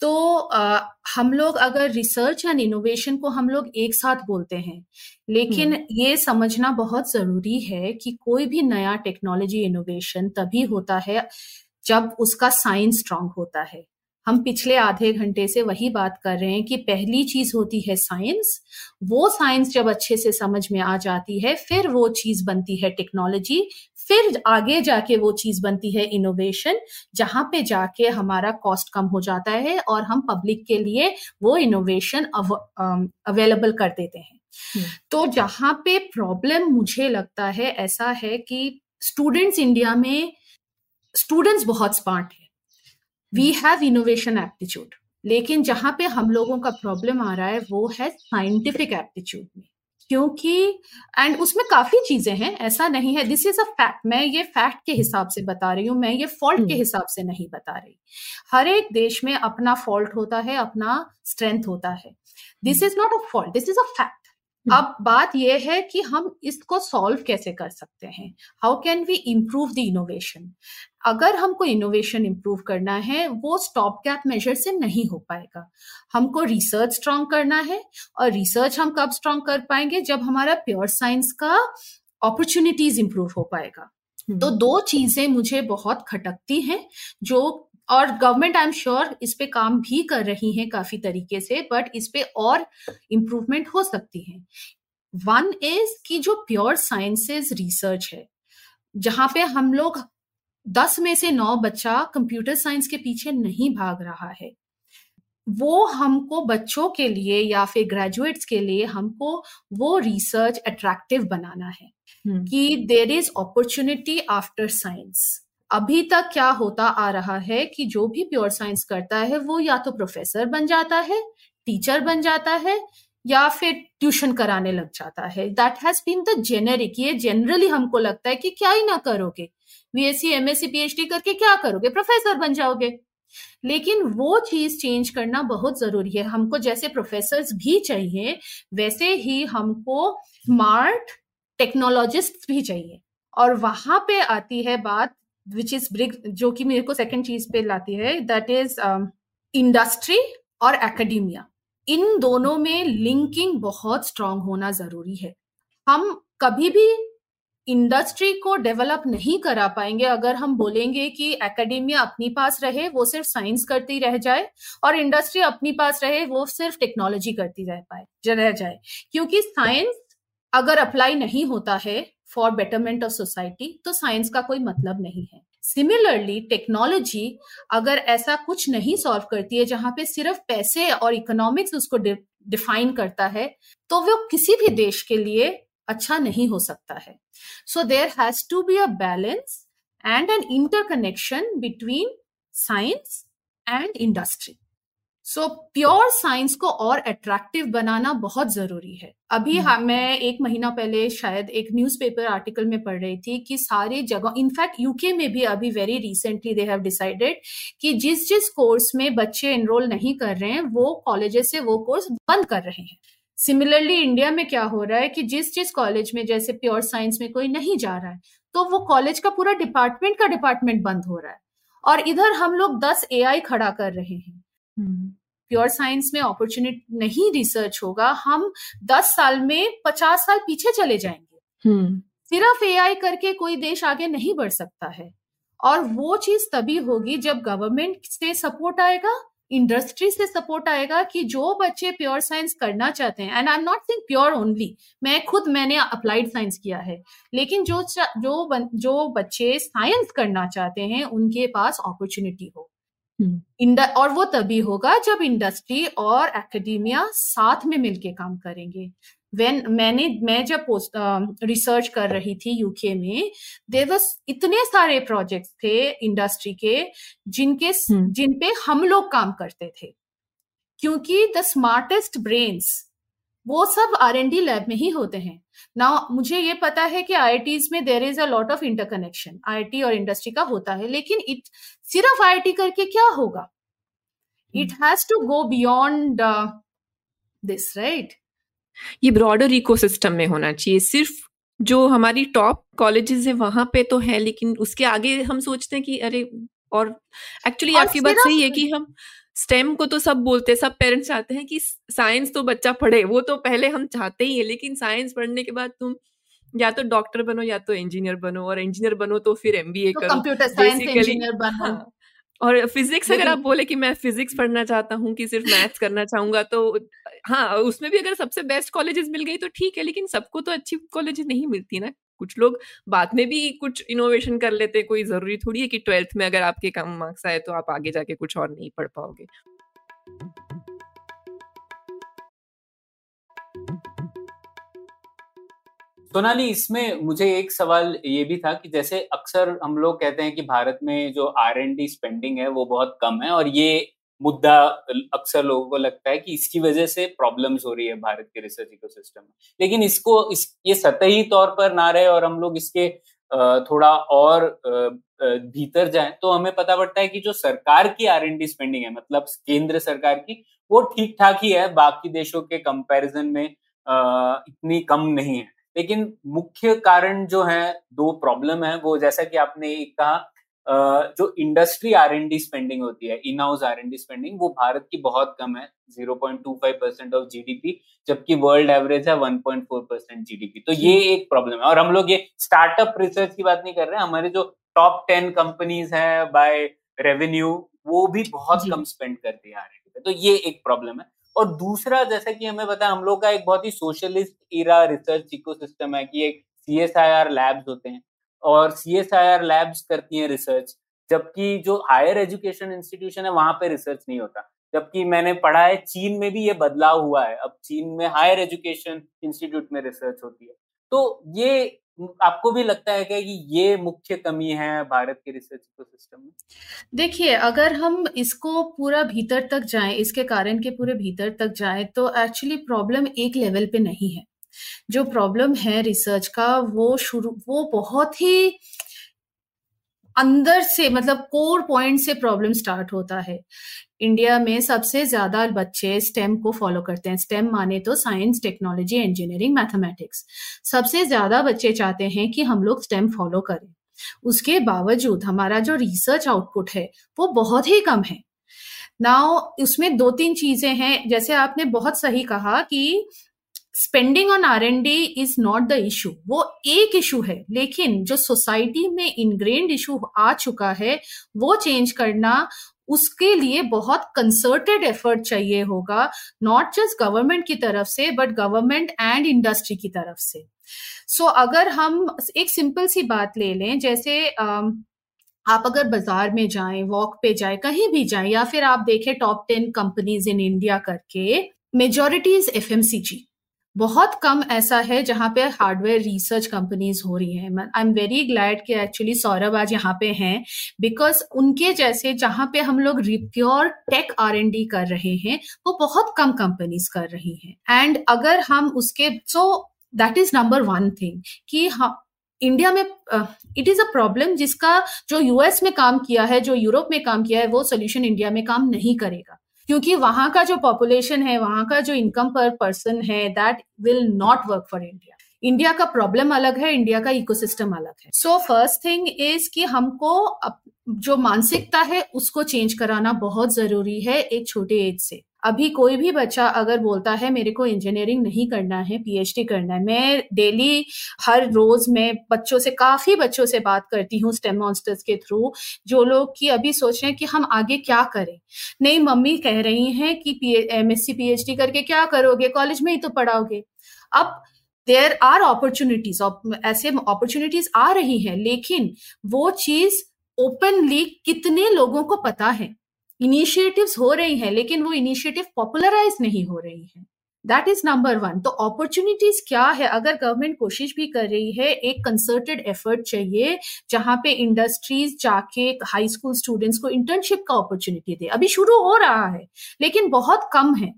तो आ, हम लोग अगर रिसर्च एंड इनोवेशन को हम लोग एक साथ बोलते हैं लेकिन ये समझना बहुत ज़रूरी है कि कोई भी नया टेक्नोलॉजी इनोवेशन तभी होता है जब उसका साइंस स्ट्रांग होता है। हम पिछले आधे घंटे से वही बात कर रहे हैं कि पहली चीज़ होती है साइंस वो साइंस जब अच्छे से समझ में आ जाती है फिर वो चीज़ बनती है टेक्नोलॉजी फिर आगे जाके वो चीज़ बनती है इनोवेशन जहाँ पे जाके हमारा कॉस्ट कम हो जाता है और हम पब्लिक के लिए वो इनोवेशन अव अवेलेबल कर देते हैं। हम्म। तो जहाँ पे प्रॉब्लम मुझे लगता है ऐसा है कि स्टूडेंट्स इंडिया में स्टूडेंट्स बहुत स्मार्ट है। वी हैव इनोवेशन एप्टीट्यूड लेकिन जहाँ पे हम लोगों का प्रॉब्लम आ रहा है वो है साइंटिफिक एप्टीट्यूड में। क्योंकि एंड उसमें काफ़ी चीज़ें हैं ऐसा नहीं है। दिस इज़ अ फैक्ट मैं ये फैक्ट के हिसाब से बता रही हूँ मैं ये फॉल्ट के हम्म। हिसाब से नहीं बता रही। हर एक देश में अपना फॉल्ट होता है अपना स्ट्रेंथ होता है। This is not a fault this is a fact अब बात यह है कि हम इसको सॉल्व कैसे कर सकते हैं? How can we improve the innovation अगर हमको इनोवेशन इम्प्रूव करना है वो स्टॉप गैप मेजर से नहीं हो पाएगा। हमको रिसर्च स्ट्रांग करना है और रिसर्च हम कब स्ट्रांग कर पाएँगे? जब हमारा प्योर साइंस का अपॉर्चुनिटीज़ इम्प्रूव हो पाएगा। तो हम्म। दो चीज़ें मुझे बहुत खटकती हैं जो और गवर्नमेंट आई एम श्योर इस पे काम भी कर रही है काफ़ी तरीके से बट इस पे और इम्प्रूवमेंट हो सकती है वन इज़ कि जो प्योर साइंसेस रिसर्च है जहाँ पे हम लोग दस में से नौ बच्चा कंप्यूटर साइंस के पीछे नहीं भाग रहा है वो हमको बच्चों के लिए या फिर ग्रेजुएट्स के लिए हमको वो रिसर्च अट्रैक्टिव बनाना है hmm. कि there is opportunity after science अभी तक क्या होता आ रहा है कि जो भी प्योर साइंस करता है, वो या तो प्रोफेसर बन जाता है टीचर बन जाता है, या फिर ट्यूशन कराने लग जाता है। That has been the generic ये जनरली हमको लगता है कि क्या ही ना करोगे। बीएससी एमएससी पीएचडी करके क्या करोगे? प्रोफेसर बन जाओगे। लेकिन वो चीज़ चेंज करना बहुत ज़रूरी है। हमको जैसे प्रोफेसर भी चाहिए, वैसे ही हमको स्मार्ट टेक्नोलॉजिस्ट भी चाहिए। और वहाँ पे आती है बात विच इज़ ब्रिग जो कि मेरे को सेकेंड चीज़ पे लाती है दैट इज़ इंडस्ट्री और एकेडमिया इन दोनों में लिंकिंग बहुत स्ट्रांग होना ज़रूरी है। हम कभी भी इंडस्ट्री को डेवलप नहीं करा पाएँगे अगर हम बोलेंगे कि एकेडमिया अपनी पास रहे, वो सिर्फ़ साइंस करती रह जाए और इंडस्ट्री अपनी पास रहे, वो सिर्फ़ टेक्नोलॉजी करती रह पाए, रह जाए। क्योंकि साइंस अगर अप्लाई नहीं होता है फॉर बेटरमेंट ऑफ़ सोसाइटी तो साइंस का कोई मतलब नहीं है। सिमिलरली टेक्नोलॉजी अगर ऐसा कुछ नहीं सॉल्व करती है, जहाँ पे सिर्फ़ पैसे और इकोनॉमिक्स उसको डिफाइन करता है तो वो किसी भी देश के लिए अच्छा नहीं हो सकता है। So there has to be a balance and an interconnection between science and industry so pure science को और अट्रैक्टिव बनाना बहुत ज़रूरी है। अभी. हाँ मैं एक महीना पहले शायद एक न्यूज़पेपर आर्टिकल में पढ़ रही थी कि सारे जगह इनफैक्ट यूके में भी अभी very recently they have decided कि जिस जिस कोर्स में बच्चे एनरोल नहीं कर रहे हैं वो कॉलेजेस से वो कोर्स बंद कर रहे हैं। सिमिलरली इंडिया में क्या हो रहा है कि जिस जिस कॉलेज में जैसे प्योर साइंस में कोई नहीं जा रहा है तो वो कॉलेज का पूरा डिपार्टमेंट का डिपार्टमेंट बंद हो रहा है। और इधर हम लोग दस ए खड़ा कर रहे हैं। प्योर साइंस में अपॉर्चुनिटी नहीं रिसर्च होगा हम दस साल में पचास साल पीछे चले जाएँगे। हम्म। सिर्फ़ एआई करके कोई देश आगे नहीं बढ़ सकता है। और वो चीज़ तभी होगी जब गवर्नमेंट से सपोर्ट आएगा इंडस्ट्री से सपोर्ट आएगा कि जो बच्चे प्योर साइंस करना चाहते हैं and I am not think pure only मैं खुद मैंने अप्लाइड साइंस किया है लेकिन जो जो जो बच्चे साइंस करना चाहते हैं उनके पास अपॉर्चुनिटी हो। हम्म। और वो तभी होगा जब इंडस्ट्री और एकेडमिया साथ में मिलके काम करेंगे वेन मैंने मैं जब पोस्ट रिसर्च कर रही थी यूके में देवस इतने सारे प्रोजेक्ट्स थे इंडस्ट्री के जिनके हम्म। जिन पे हम लोग काम करते थे क्योंकि द स्मार्टेस्ट ब्रेन्स वो सब आर एन डी लैब में ही होते हैं। ना मुझे ये पता है कि आई में there is a lot of interconnection AI और इंडस्ट्री का होता है लेकिन इट सिर्फ़ आई करके क्या होगा? It has to go beyond this right ये ब्रॉडर इकोसिस्टम में होना चाहिए। सिर्फ़ जो हमारी टॉप कॉलेजेस है वहाँ पे तो है लेकिन उसके आगे हम सोचते हैं कि अरे और एक्चुअली आपकी बात सही है कि हम स्टेम को तो सब बोलते हैं सब पेरेंट्स चाहते हैं कि साइंस तो बच्चा पढ़े वो तो पहले हम चाहते ही है लेकिन साइंस पढ़ने के बाद तुम या तो डॉक्टर बनो या तो इंजीनियर बनो और इंजीनियर बनो तो फिर एमबीए तो करो। कंप्यूटर साइंस इंजीनियर बनो। हाँ, और फिजिक्स अगर आप बोले कि मैं फिजिक्स पढ़ना चाहता हूँ कि सिर्फ़ मैथ्स करना चाहूँगा तो हाँ उसमें भी अगर सबसे बेस्ट कॉलेजेस मिल गई तो ठीक है लेकिन सबको तो अच्छी कॉलेजेस नहीं मिलती ना। कुछ लोग बाद में भी कुछ इनोवेशन कर लेते कोई ज़रूरी थोड़ी है कि ट्वेल्थ में अगर आपके कम मार्क्स आए तो आप आगे जाके कुछ और नहीं पढ़ पाओगे। सोनाली इसमें मुझे एक सवाल ये भी था कि जैसे अक्सर हम लोग कहते हैं कि भारत में जो आर एन डी स्पेंडिंग है, वो बहुत कम है और ये मुद्दा अक्सर लोगों को लगता है कि इसकी वजह से प्रॉब्लम्स हो रही है भारत के रिसर्च इकोसिस्टम में। लेकिन इसको, इस, ये सतही तौर पर ना रहे और हम लोग इसके थोड़ा और भीतर जाएँ तो हमें पता पड़ता है कि जो सरकार की आर एन डी स्पेंडिंग है मतलब केंद्र सरकार की, वो ठीक ठाक ही है, बाकी देशों के कंपैरिजन में इतनी कम नहीं है। लेकिन मुख्य कारण जो है दो प्रॉब्लम है। वो जैसा कि आपने एक कहा जो industry R and D spending होती है in house R and D spending वो भारत की बहुत कम है 0.25 परसेंट ऑफ़ जीडीपी जबकि वर्ल्ड एवरेज है 1.4 परसेंट जीडीपी तो ये एक प्रॉब्लम है। और हम लोग ये स्टार्टअप रिसर्च की बात नहीं कर रहे हैं हमारे जो टॉप टेन कंपनीज़ है बाय रेवेन्यू वो भी बहुत कम स्पेंड करती है आर एन डी पे। तो ये एक प्रॉब्लम है। और दूसरा, जैसा कि हमें पता है, हम लोग का एक बहुत ही सोशलिस्ट इरा रिसर्च इकोसिस्टम है कि एक C S I R labs होते हैं और C S I R labs करती हैं रिसर्च जबकि जो हायर एजुकेशन इंस्टीट्यूशन है, वहाँ पे रिसर्च नहीं होता। जबकि मैंने पढ़ा है, चीन में भी ये बदलाव हुआ है। अब चीन में हायर एजुकेशन इंस्टीट्यूट में रिसर्च होती है। तो ये आपको भी लगता है क्या कि ये मुख्य कमी है भारत के रिसर्च इकोसिस्टम में? देखिए, अगर हम इसको पूरा भीतर तक जाएँ, इसके कारण के पूरे भीतर तक जाएँ तो एक्चुअली प्रॉब्लम एक लेवल पे नहीं है। जो प्रॉब्लम है रिसर्च का, वो शुरू, वो बहुत ही अंदर से मतलब कोर पॉइंट से प्रॉब्लम स्टार्ट होता है। इंडिया में सबसे ज़्यादा बच्चे स्टेम को फॉलो करते हैं। स्टेम माने तो साइंस टेक्नोलॉजी इंजीनियरिंग मैथमेटिक्स सबसे ज़्यादा बच्चे चाहते हैं कि हम लोग स्टेम फॉलो करें। उसके बावजूद हमारा जो रिसर्च आउटपुट है, वो बहुत ही कम है। नाउ उसमें दो तीन चीज़ें हैं। जैसे आपने बहुत सही कहा कि spending on R and D is not the issue वो एक इशू है लेकिन जो सोसाइटी में इनग्रेन्ड इशू आ चुका है वो चेंज करना उसके लिए बहुत कंसर्टेड एफर्ट चाहिए होगा नॉट जस्ट गवर्नमेंट की तरफ़ से बट गवर्नमेंट एंड इंडस्ट्री की तरफ़ से. सो so, अगर हम एक सिंपल सी बात ले लें जैसे आप अगर बाज़ार में जाएँ वॉक पे जाएँ कहीं भी जाएँ या फिर आप देखें top ten companies in India करके मेजोरिटी इज़ एफ़ बहुत कम ऐसा है जहाँ पे हार्डवेयर रिसर्च कंपनीज़ हो रही हैं। आई एम वेरी ग्लैड कि एक्चुअली सौरभ आज यहाँ पे हैं बिकॉज़ उनके जैसे जहाँ पे हम लोग pure tech R and D कर रहे हैं, वो बहुत कम कंपनीज़ कर रही हैं। एंड अगर हम उसके so that is number one thing कि इंडिया में इट इज़ अ प्रॉब्लम जिसका जो यूएस में काम किया है, जो यूरोप में काम किया है, वो सोल्यूशन इंडिया में काम नहीं करेगा। क्योंकि वहाँ का जो पॉपुलेशन है, वहाँ का जो इनकम पर पर्सन है that will not work for India India का प्रॉब्लम अलग है इंडिया का इकोसिस्टम अलग है. सो फ़र्स्ट थिंग इज़ कि हमको जो मानसिकता है, उसको चेंज कराना बहुत ज़रूरी है एक छोटे एज से. अभी कोई भी बच्चा अगर बोलता है, मेरे को इंजीनियरिंग नहीं करना है पीएचडी करना है, मैं डेली हर रोज मैं बच्चों से, काफ़ी बच्चों से बात करती हूँ स्टेम मॉन्स्टर्स के थ्रू जो लोग की अभी सोच रहे हैं कि हम आगे क्या करें। नहीं, मम्मी कह रही हैं कि एम एस सी पी करके क्या करोगे? कॉलेज में ही तो पढ़ाओगे। अब देर आर अपॉर्चुनिटीज़ ऐसे अपॉर्चुनिटीज़ आ रही हैं, लेकिन वो चीज़ ओपनली कितने लोगों को पता है? इनिशिएटिव्स हो रही हैं, लेकिन वो इनिशिएटिव पॉपुलराइज नहीं हो रही हैं। दैट इज़ नंबर वन तो अपॉर्चुनिटीज़ क्या है? अगर गवर्नमेंट कोशिश भी कर रही है, एक कंसर्टेड एफर्ट चाहिए, जहाँ पे इंडस्ट्रीज़ जाके हाई स्कूल स्टूडेंट्स को इंटर्नशिप का अपॉर्चुनिटी दे। अभी शुरू हो रहा है, लेकिन बहुत कम है।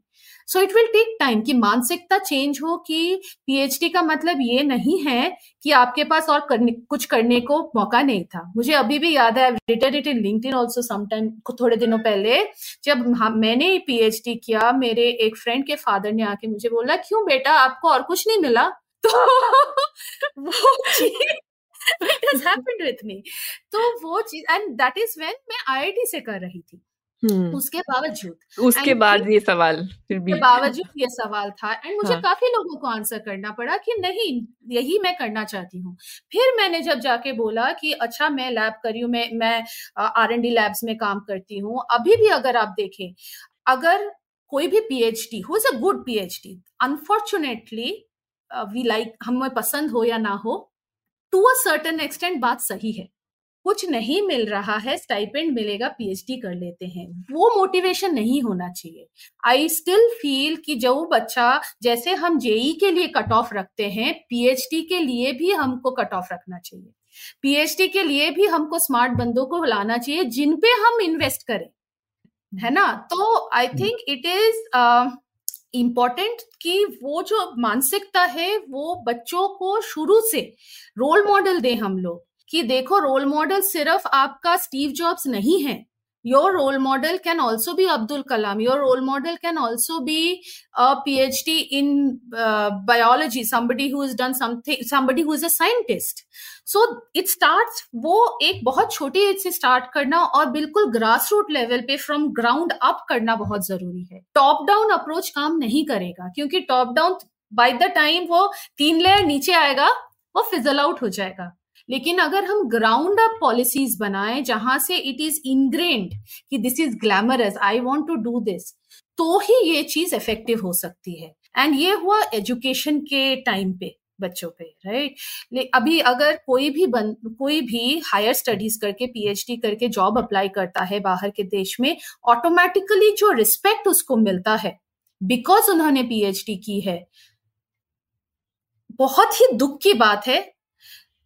So it will take time कि मानसिकता चेंज हो कि पीएचडी का मतलब ये नहीं है कि आपके पास और करने, कुछ करने को मौका नहीं था। मुझे अभी भी याद है written it in LinkedIn also sometime थोड़े दिनों पहले, जब मैंने पीएचडी किया, मेरे एक फ्रेंड के फादर ने आके मुझे बोला, क्यों बेटा, आपको और कुछ नहीं मिला? तो वो तो वो चीज़ एंड दैट इज़ व्हेन मैं आईआईटी से कर रही थी। हम्म। उसके बावजूद उसके बाद ये सवाल फिर भी बावजूद ये सवाल था एंड मुझे हाँ. काफ़ी लोगों को आंसर करना पड़ा कि नहीं यही मैं करना चाहती हूँ फिर मैंने जब जाके बोला कि अच्छा मैं लैब करी हूँ मैं मैं आर एन डी लैब्स में काम करती हूँ अभी भी अगर आप देखें अगर कोई भी PhD who is a good PhD unfortunately we like हमें पसंद हो या ना हो टू अ सर्टन एक्सटेंट बात सही है कुछ नहीं मिल रहा है स्टाइपेंड मिलेगा पीएचडी कर लेते हैं। वो मोटिवेशन नहीं होना चाहिए। आई स्टिल फील कि जो बच्चा जैसे हम जेई के लिए कट ऑफ़ रखते हैं पीएचडी के लिए भी हमको कट ऑफ़ रखना चाहिए। पीएचडी के लिए भी हमको स्मार्ट बंदों को लाना चाहिए जिन पे हम इन्वेस्ट करें। है ना? तो I think it is important कि वो जो मानसिकता है वो बच्चों को शुरू से रोल मॉडल दें हम लोग। कि देखो रोल मॉडल सिर्फ़ आपका स्टीव जॉब्स नहीं है। Your role model can also be Abdul Kalam your role model can also be a PhD in biology somebody who is done something somebody who is a scientist so it start वो एक बहुत छोटी as से start करना और बिल्कुल grass root level पे from ground up करना बहुत ज़रूरी है। टॉप डाउन अप्रोच काम नहीं करेगा, क्योंकि top down by the time वो तीन लेयर नीचे आएगा, वो फिजल आउट हो जाएगा। लेकिन अगर हम ग्राउंड अप पॉलिसीज़ बनाए जहाँ से इट इज़ इनग्रेंड कि this is glamorous I want to do this तो ही ये चीज़ इफ़ेक्टिव हो सकती है। एंड ये हुआ एजुकेशन के टाइम पे, बच्चों पे राइट अभी अगर कोई भी बन, कोई भी हायर स्टडीज़ करके पीएचडी करके जॉब अप्लाई करता है बाहर के देश में ऑटोमेटिकली जो रिस्पेक्ट उसको मिलता है बिकॉज़ उन्होंने पीएचडी की है, बहुत ही दुख की बात है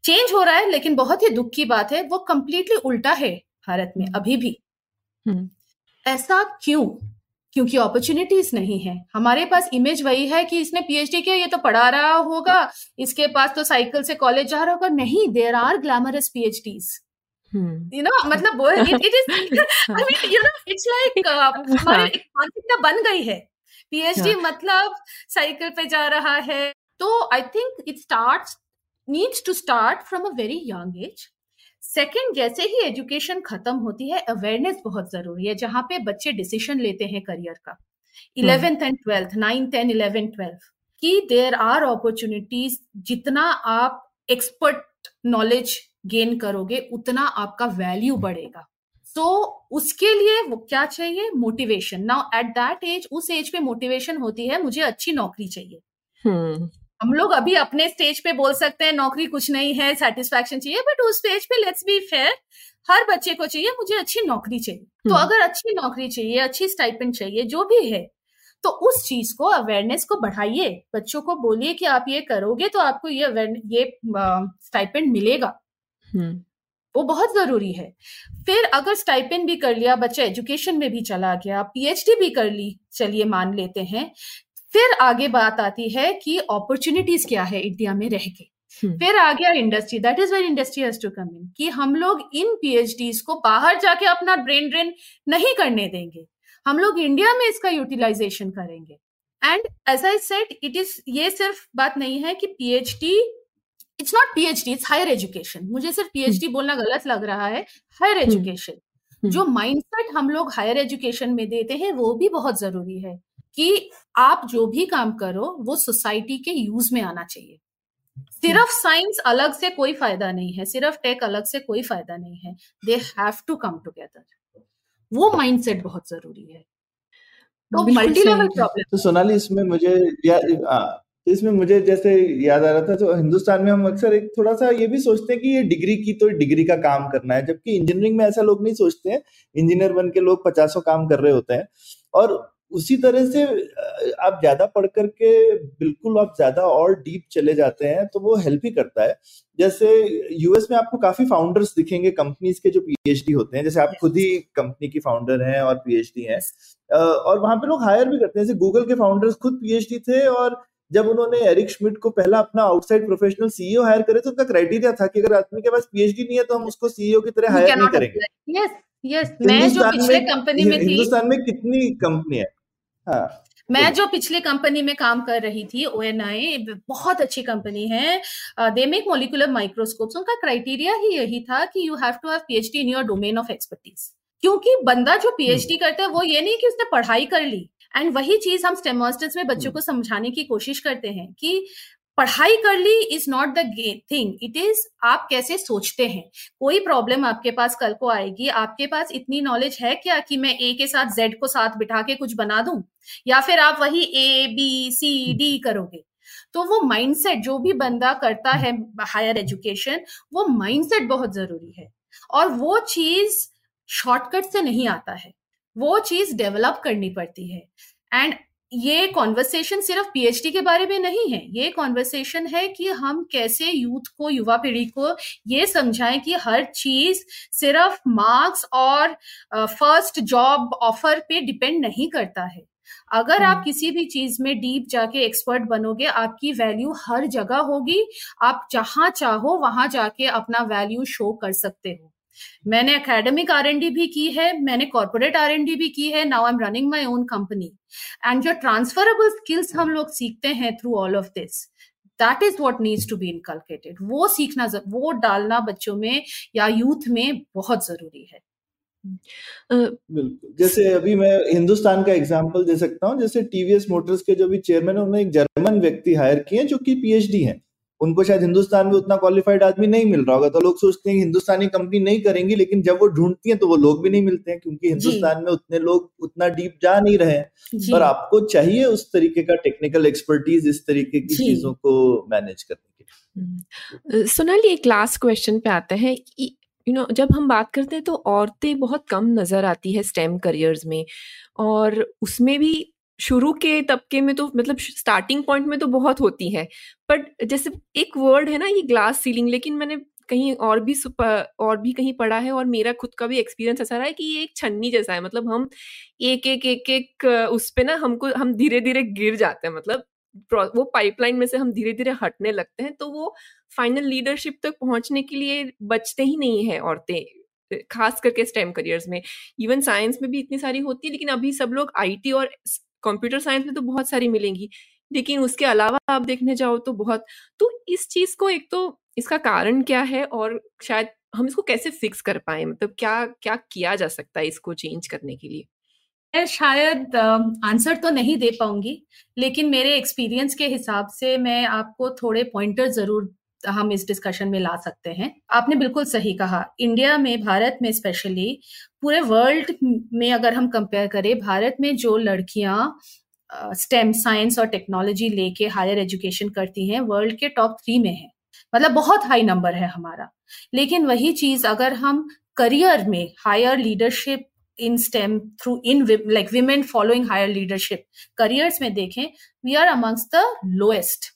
चेंज हो रहा है लेकिन बहुत ही दुख की बात है वो कंप्लीटली उल्टा है भारत में अभी भी। हम्म। ऐसा क्यों? क्योंकि अपॉर्चुनिटीज़ नहीं है। हमारे पास इमेज वही है कि इसने पीएचडी किया ये तो पढ़ा रहा होगा इसके पास तो साइकिल से कॉलेज जा रहा होगा। नहीं there are glamorous PhDs you know मतलब वो it it is I mean you know it's like हमारी मानसिकता बन गई है। पीएचडी मतलब साइकिल पे जा रहा है। तो I think it start needs to start from a very young age second जैसे ही एजुकेशन खत्म होती है अवेयरनेस बहुत ज़रूरी है जहाँ पे बच्चे डिसीज़न लेते हैं करियर का। Eleventh and twelfth nine ten eleven twelfth कि देर आर अपॉर्चुनिटीज़ जितना आप एक्सपर्ट नॉलेज गेन करोगे उतना आपका वैल्यू बढ़ेगा। तो उसके लिए वो क्या चाहिए? Motivation now at that age उस एज पे मोटिवेशन होती है मुझे अच्छी नौकरी चाहिए। hmm. हम लोग अभी अपने स्टेज पे बोल सकते हैं नौकरी कुछ नहीं है सेटिस्फैक्शन चाहिए बट उस स्टेज पे लेट्स बी फेयर हर बच्चे को चाहिए मुझे अच्छी नौकरी चाहिए। तो अगर अच्छी नौकरी चाहिए अच्छी स्टाइपेंड चाहिए जो भी है तो उस चीज़ को अवेयरनेस को बढ़ाइए। बच्चों को बोलिए कि आप ये करोगे तो आपको ये ये स्टाइपेंड मिलेगा। वो बहुत ज़रूरी है। फिर अगर स्टाइपेंड भी कर लिया बच्चा एजुकेशन में भी चला गया पीएचडी भी कर ली चलिए मान लेते हैं फिर आगे बात आती है कि अपॉर्चुनिटीज़ क्या है इंडिया में रह के। हम्म। फिर आ गया industry that is where industry has to come in कि हम लोग इन पीएचडीज को बाहर जाके अपना ब्रेन ड्रेन नहीं करने देंगे। हम लोग इंडिया में इसका यूटिलाइजेशन करेंगे। And as I said it is ये सिर्फ़ बात नहीं है कि PhD it's not PhD it's higher education मुझे सिर्फ़ पीएचडी हम्म। बोलना गलत लग रहा है। हायर एजुकेशन हम्म। जो माइंडसेट हम लोग हायर एजुकेशन में देते हैं वो भी बहुत ज़रूरी है। कि आप जो भी काम करो वो सोसाइटी के यूज़ में आना चाहिए। सिर्फ़ साइंस अलग से कोई फ़ायदा नहीं है सिर्फ़ टेक अलग से कोई फ़ायदा नहीं है। They have to come together वो माइंडसेट बहुत ज़रूरी है। तो मल्टी लेवल प्रॉब्लम तो सोनाली इसमें मुझे या, आ, तो इसमें मुझे जैसे याद आ रहा था तो हिंदुस्तान में हम अक्सर एक थोड़ा सा ये भी सोचते हैं कि ये डिग्री की तो डिग्री का काम करना है जबकि इंजीनियरिंग में ऐसा लोग नहीं सोचते हैं। इंजीनियर बन के लोग पचासों काम कर रहे होते हैं। और उसी तरह से आप ज़्यादा पढ़ करके बिल्कुल आप ज़्यादा और डीप चले जाते हैं तो वो हेल्प ही करता है। जैसे यूएस में आपको काफ़ी फाउंडर्स दिखेंगे कंपनीज़ के जो पीएचडी होते हैं। जैसे आप खुद ही कंपनी की फाउंडर हैं और पीएचडी हैं। और वहाँ पे लोग हायर भी करते हैं। जैसे गूगल के फाउंडर्स खुद पीएचडी थे और जब उन्होंने एरिक श्मिट को पहला अपना आउटसाइड प्रोफेशनल सीईओ हायर करे तो उनका क्राइटेरिया था कि अगर आदमी के पास पीएचडी नहीं है तो हम उसको सीईओ की तरह हायर नहीं करेंगे। यस यस मैं जो पिछले कंपनी में थी हिंदुस्तान में कितनी कंपनी है? हाँ मैं जो पिछले कंपनी में काम कर रही थी ओ एन आई बहुत अच्छी कंपनी है दे मेक मोलिकुलर माइक्रोस्कोप्स उनका क्राइटेरिया ही यही था कि you have to have PhD in your domain of expertise क्योंकि बंदा जो पीएचडी हम्म। करता है वो ये नहीं कि उसने पढ़ाई कर ली एंड वही चीज़ हम स्टेमोस्टर्स में बच्चों हम्म। को समझाने की कोशिश करते हैं कि पढ़ाई कर ली is not the thing it is आप कैसे सोचते हैं? कोई प्रॉब्लम आपके पास कल को आएगी। आपके पास इतनी नॉलेज है क्या कि मैं ए के साथ जेड को साथ बिठा के कुछ बना दूँ? या फिर आप वही ए बी सी डी करोगे? तो वो माइंडसेट जो भी बंदा करता है हायर एजुकेशन वो माइंडसेट बहुत ज़रूरी है। और वो चीज़ शॉर्टकट से नहीं आता है। वो चीज़ डेवलप करनी पड़ती है। एंड ये कॉन्वर्सेशन सिर्फ़ पीएचडी के बारे में नहीं है। ये कॉन्वर्सेशन है कि हम कैसे यूथ को युवा पीढ़ी को ये समझाएँ कि हर चीज़ सिर्फ़ मार्क्स और फ़र्स्ट जॉब ऑफ़र पे डिपेंड नहीं करता है। अगर आप हम्म। किसी भी चीज़ में डीप जाके एक्सपर्ट बनोगे आपकी वैल्यू हर जगह होगी। आप जहाँ चाहो वहाँ जाके अपना वैल्यू शो कर सकते हो। मैंने एकेडमिक आर एन डी भी की है मैंने कॉर्पोरेट आर एन डी भी की है now I am running my own company and जो ट्रांसफरेबल स्किल्स हम लोग सीखते हैं through all of this that is what needs to be inculcated वो सीखना वो डालना बच्चों में या यूथ में बहुत ज़रूरी है। बिल्कुल। जैसे अभी मैं हिंदुस्तान का एग्जांपल दे सकता हूँ जैसे टीवीएस मोटर्स के जो भी चेयरमैन उन्होंने एक जर्मन व्यक्ति हायर किए जो कि पीएचडी हैं। उनको शायद हिंदुस्तान में उतना क्वालिफाइड आदमी नहीं मिल रहा होगा। तो लोग सोचते हैं हिंदुस्तानी कंपनी नहीं करेंगी लेकिन जब वो ढूंढती हैं तो वो लोग भी नहीं मिलते हैं क्योंकि हिंदुस्तान में उतने लोग उतना डीप जा नहीं रहे हैं। पर आपको चाहिए उस तरीके का टेक्निकल एक्सपर्टीज इस तरीके की चीज़ों को मैनेज करने के लिए। सोनाली एक लास्ट क्वेश्चन पे आते हैं। यू you नो know, जब हम बात करते हैं तो औरतें बहुत कम नज़र आती है स्टेम करियर्स में और उसमें भी शुरू के तबके में तो मतलब स्टार्टिंग पॉइंट में तो बहुत होती है। बट जैसे एक वर्ड है ना, ये ग्लास सीलिंग लेकिन मैंने कहीं और भी और भी कहीं पढ़ा है और मेरा खुद का भी एक्सपीरियंस ऐसा रहा है कि ये एक छन्नी जैसा है। मतलब हम एक एक एक एक, उस पे ना हमको, हम धीरे धीरे गिर जाते हैं। मतलब वो पाइपलाइन में से हम धीरे धीरे हटने लगते हैं तो वो फाइनल लीडरशिप तक पहुँचने के लिए बचते ही नहीं है औरतें, खास करके स्टेम करियर्स में। इवन साइंस में भी इतनी सारी होती है, लेकिन अभी सब लोग आईटी और कंप्यूटर साइंस में तो बहुत सारी मिलेंगी, लेकिन उसके अलावा आप देखने जाओ तो बहुत तो इस चीज़ को एक तो इसका कारण क्या है और शायद हम इसको कैसे फिक्स कर पाए? मतलब क्या क्या किया जा सकता है इसको चेंज करने के लिए? मैं शायद आंसर तो नहीं दे पाऊँगी, लेकिन मेरे एक्सपीरियंस के हिसाब से मैं आपको थोड़े पॉइंटर ज़रूर हम इस डिस्कशन में ला सकते हैं। आपने बिल्कुल सही कहा। इंडिया में, भारत में स्पेशली पूरे वर्ल्ड में अगर हम कंपेयर करें, भारत में जो लड़कियाँ स्टेम साइंस और टेक्नोलॉजी लेके हायर एजुकेशन करती हैं वर्ल्ड के टॉप थ्री में है। मतलब बहुत हाई नंबर है हमारा। लेकिन वही चीज़ अगर हम करियर में higher leadership in STEM through in like women following higher leadership careers में देखें we are amongst the lowest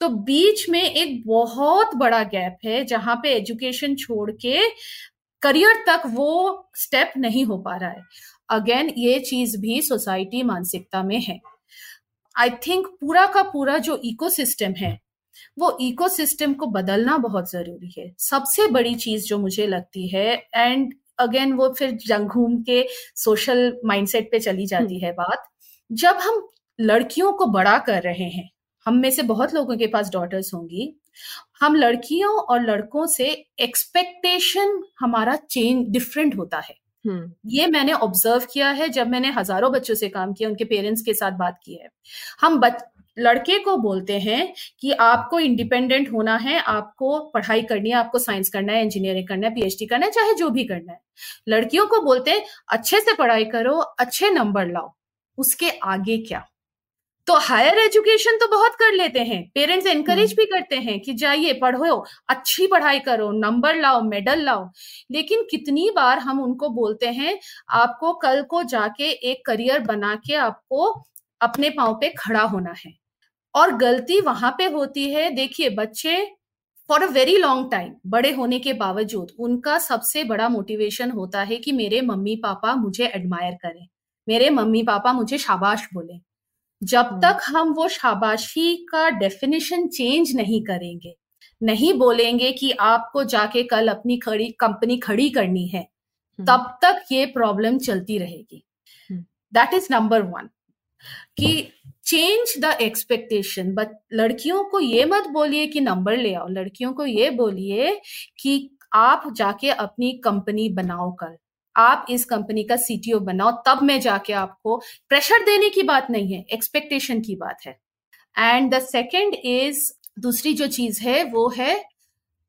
तो बीच में एक बहुत बड़ा गैप है जहाँ पे एजुकेशन छोड़ के करियर तक वो स्टेप नहीं हो पा रहा है। अगेन ये चीज़ भी सोसाइटी मानसिकता में है। आई थिंक पूरा का पूरा जो इकोसिस्टम है वो इकोसिस्टम को बदलना बहुत ज़रूरी है। सबसे बड़ी चीज़ जो मुझे लगती है एंड अगेन वो फिर जंग घूम के सोशल माइंडसेट पे चली जाती हम्म। है बात जब हम लड़कियों को बड़ा कर रहे हैं हम में से बहुत लोगों के पास डॉटर्स होंगी। हम लड़कियों और लड़कों से एक्सपेक्टेशन हमारा चेंज डिफरेंट होता है। हम्म। ये मैंने ऑब्ज़र्व किया है जब मैंने हज़ारों बच्चों से काम किया उनके पेरेंट्स के साथ बात की है। हम बच, लड़के को बोलते हैं कि आपको इंडिपेंडेंट होना है आपको पढ़ाई करनी है आपको साइंस करना है इंजीनियरिंग करना है पीएचडी करना है चाहे जो भी करना है। लड़कियों को बोलते हैं अच्छे से पढ़ाई करो अच्छे नंबर लाओ उसके आगे क्या? तो हायर एजुकेशन तो बहुत कर लेते हैं। पेरेंट्स एनकरेज भी करते हैं कि जाइए पढ़ो अच्छी पढ़ाई करो नंबर लाओ मेडल लाओ। लेकिन कितनी बार हम उनको बोलते हैं आपको कल को जाके एक करियर बना के आपको अपने पाँव पे खड़ा होना है। और गलती वहाँ पे होती है देखिए बच्चे for a very long time बड़े होने के बावजूद उनका सबसे बड़ा मोटिवेशन होता है कि मेरे मम्मी पापा मुझे एडमायर करें। मेरे मम्मी पापा मुझे शाबाश बोले। जब हम्म। तक हम वो शाबाशी का डेफिनेशन चेंज नहीं करेंगे नहीं बोलेंगे कि आपको जाके कल अपनी खड़ी कंपनी खड़ी करनी है हम्म। तब तक ये प्रॉब्लम चलती रहेगी दैट इज़ नंबर वन कि चेंज द एक्सपेक्टेशन बट लड़कियों को ये मत बोलिए कि नंबर ले आओ लड़कियों को ये बोलिए कि आप जाके अपनी कंपनी बनाओ कल आप इस कंपनी का सीटीओ बनाओ तब मैं जाके आपको प्रेशर देने की बात नहीं है एक्सपेक्टेशन की बात है। एंड द सेकेंड इज़ दूसरी जो चीज़ है वो है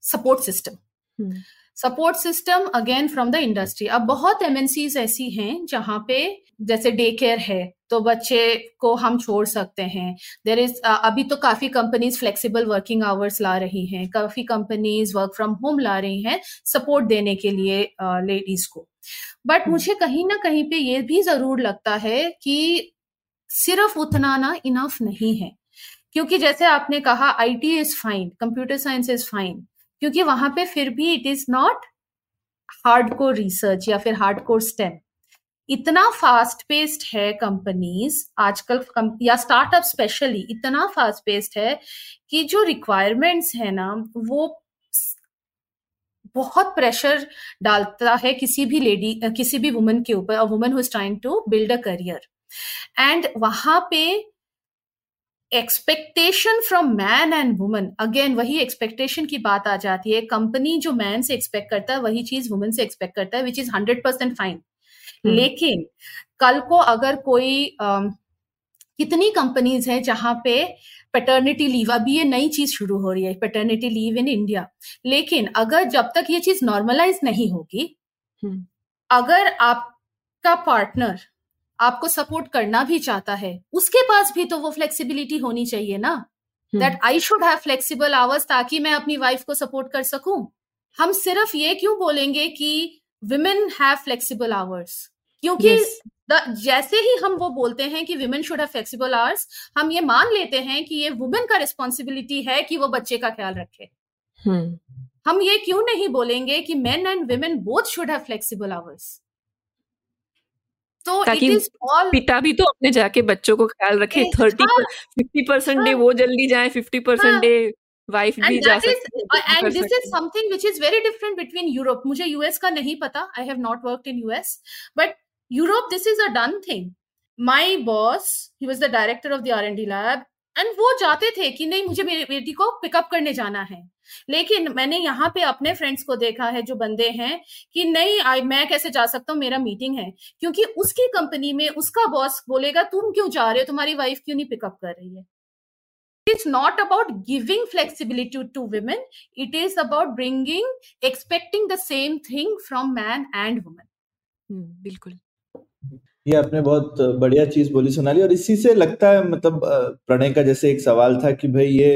support system support system again from the industry अब बहुत एमएनसीज ऐसी हैं जहाँ पे जैसे डे केयर है तो बच्चे को हम छोड़ सकते हैं। देर इज़ अभी तो काफ़ी कंपनीज़ फ्लेक्सिबल वर्किंग आवर्स ला रही हैं। काफ़ी कंपनीज़ वर्क फ्रॉम होम ला रही हैं सपोर्ट देने के लिए लेडीज़ को। But hmm. मुझे कहीं ना कहीं पे ये भी ज़रूर लगता है कि सिर्फ़ उतना ना इनफ नहीं है। क्योंकि जैसे आपने कहा IT is fine computer science is fine क्योंकि वहाँ पे फिर भी it is not hard core research या फिर हार्ड कोर स्टेम इतना फास्ट पेस्ड है कंपनीज़ आजकल या स्टार्टअप स्पेशली इतना फास्ट पेस्ड है कि जो रिक्वायरमेंट्स है ना, वो बहुत प्रेशर डालता है किसी भी लेडी किसी भी वुमन के ऊपर woman who is trying to build a career and वहाँ पे expectation from man and woman again वही एक्सपेक्टेशन की बात आ जाती है। कंपनी जो मैन से एक्सपेक्ट करता है, वही चीज़ वुमन से एक्सपेक्ट करता है which is hundred percent fine लेकिन कल को अगर कोई कितनी कंपनीज़ हैं जहाँ पे पेटर्निटी लीव अभी ये नई चीज़ शुरू हो रही है पेटर्निटी लीव इन इंडिया लेकिन अगर जब तक ये चीज़ नॉर्मलाइज नहीं होगी हम्म। अगर आपका पार्टनर आपको सपोर्ट करना भी चाहता है उसके पास भी तो वो फ्लेक्सिबिलिटी होनी चाहिए ना। That I should have flexible hours ताकि मैं अपनी वाइफ को सपोर्ट कर सकूँ। हम सिर्फ़ ये क्यों बोलेंगे कि विमेन हैव फ्लेक्सिबल आवर्स क्योंकि Yes. द जैसे ही हम वो बोलते हैं कि women should have flexible hours हम ये मान लेते हैं कि ये वुमेन का रिस्पॉन्सिबिलिटी है कि वो बच्चे का ख्याल रखे हम्म हम ये क्यों नहीं बोलेंगे कि men and women both should have flexible hours तो ताकि ऑल पिता भी तो अपने जाके बच्चों को ख्याल रखे थर्टी फिफ्टी परसेंट डे। वो जल्दी जाए फिफ्टी परसेंट। डे वाइफ भी and जा सकती है वो भी and कर this सकती is है। something which is very different between europe. मुझे यूएस का नहीं पता. I have not worked in us but europe this is a done thing. My boss he was the director of the r&d lab and वो जाते थे कि नहीं मुझे मेरी बेटी को पिकअप करने जाना है। लेकिन मैंने यहाँ पे अपने फ्रेंड्स को देखा है जो बंदे हैं कि नहीं आई मैं कैसे जा सकता हूँ? मेरा मीटिंग है। क्योंकि उसकी कंपनी में उसका बॉस बोलेगा तुम क्यों जा रहे हो? तुम्हारी वाइफ क्यों नहीं पिकअप कर रही है? It's not about giving flexibility to, women. It is about bringing expecting the same thing from man and woman. हम्म, बिल्कुल। ये आपने बहुत बढ़िया चीज़ बोली सोनाली और इसी से लगता है मतलब प्रणय का जैसे एक सवाल था कि भाई ये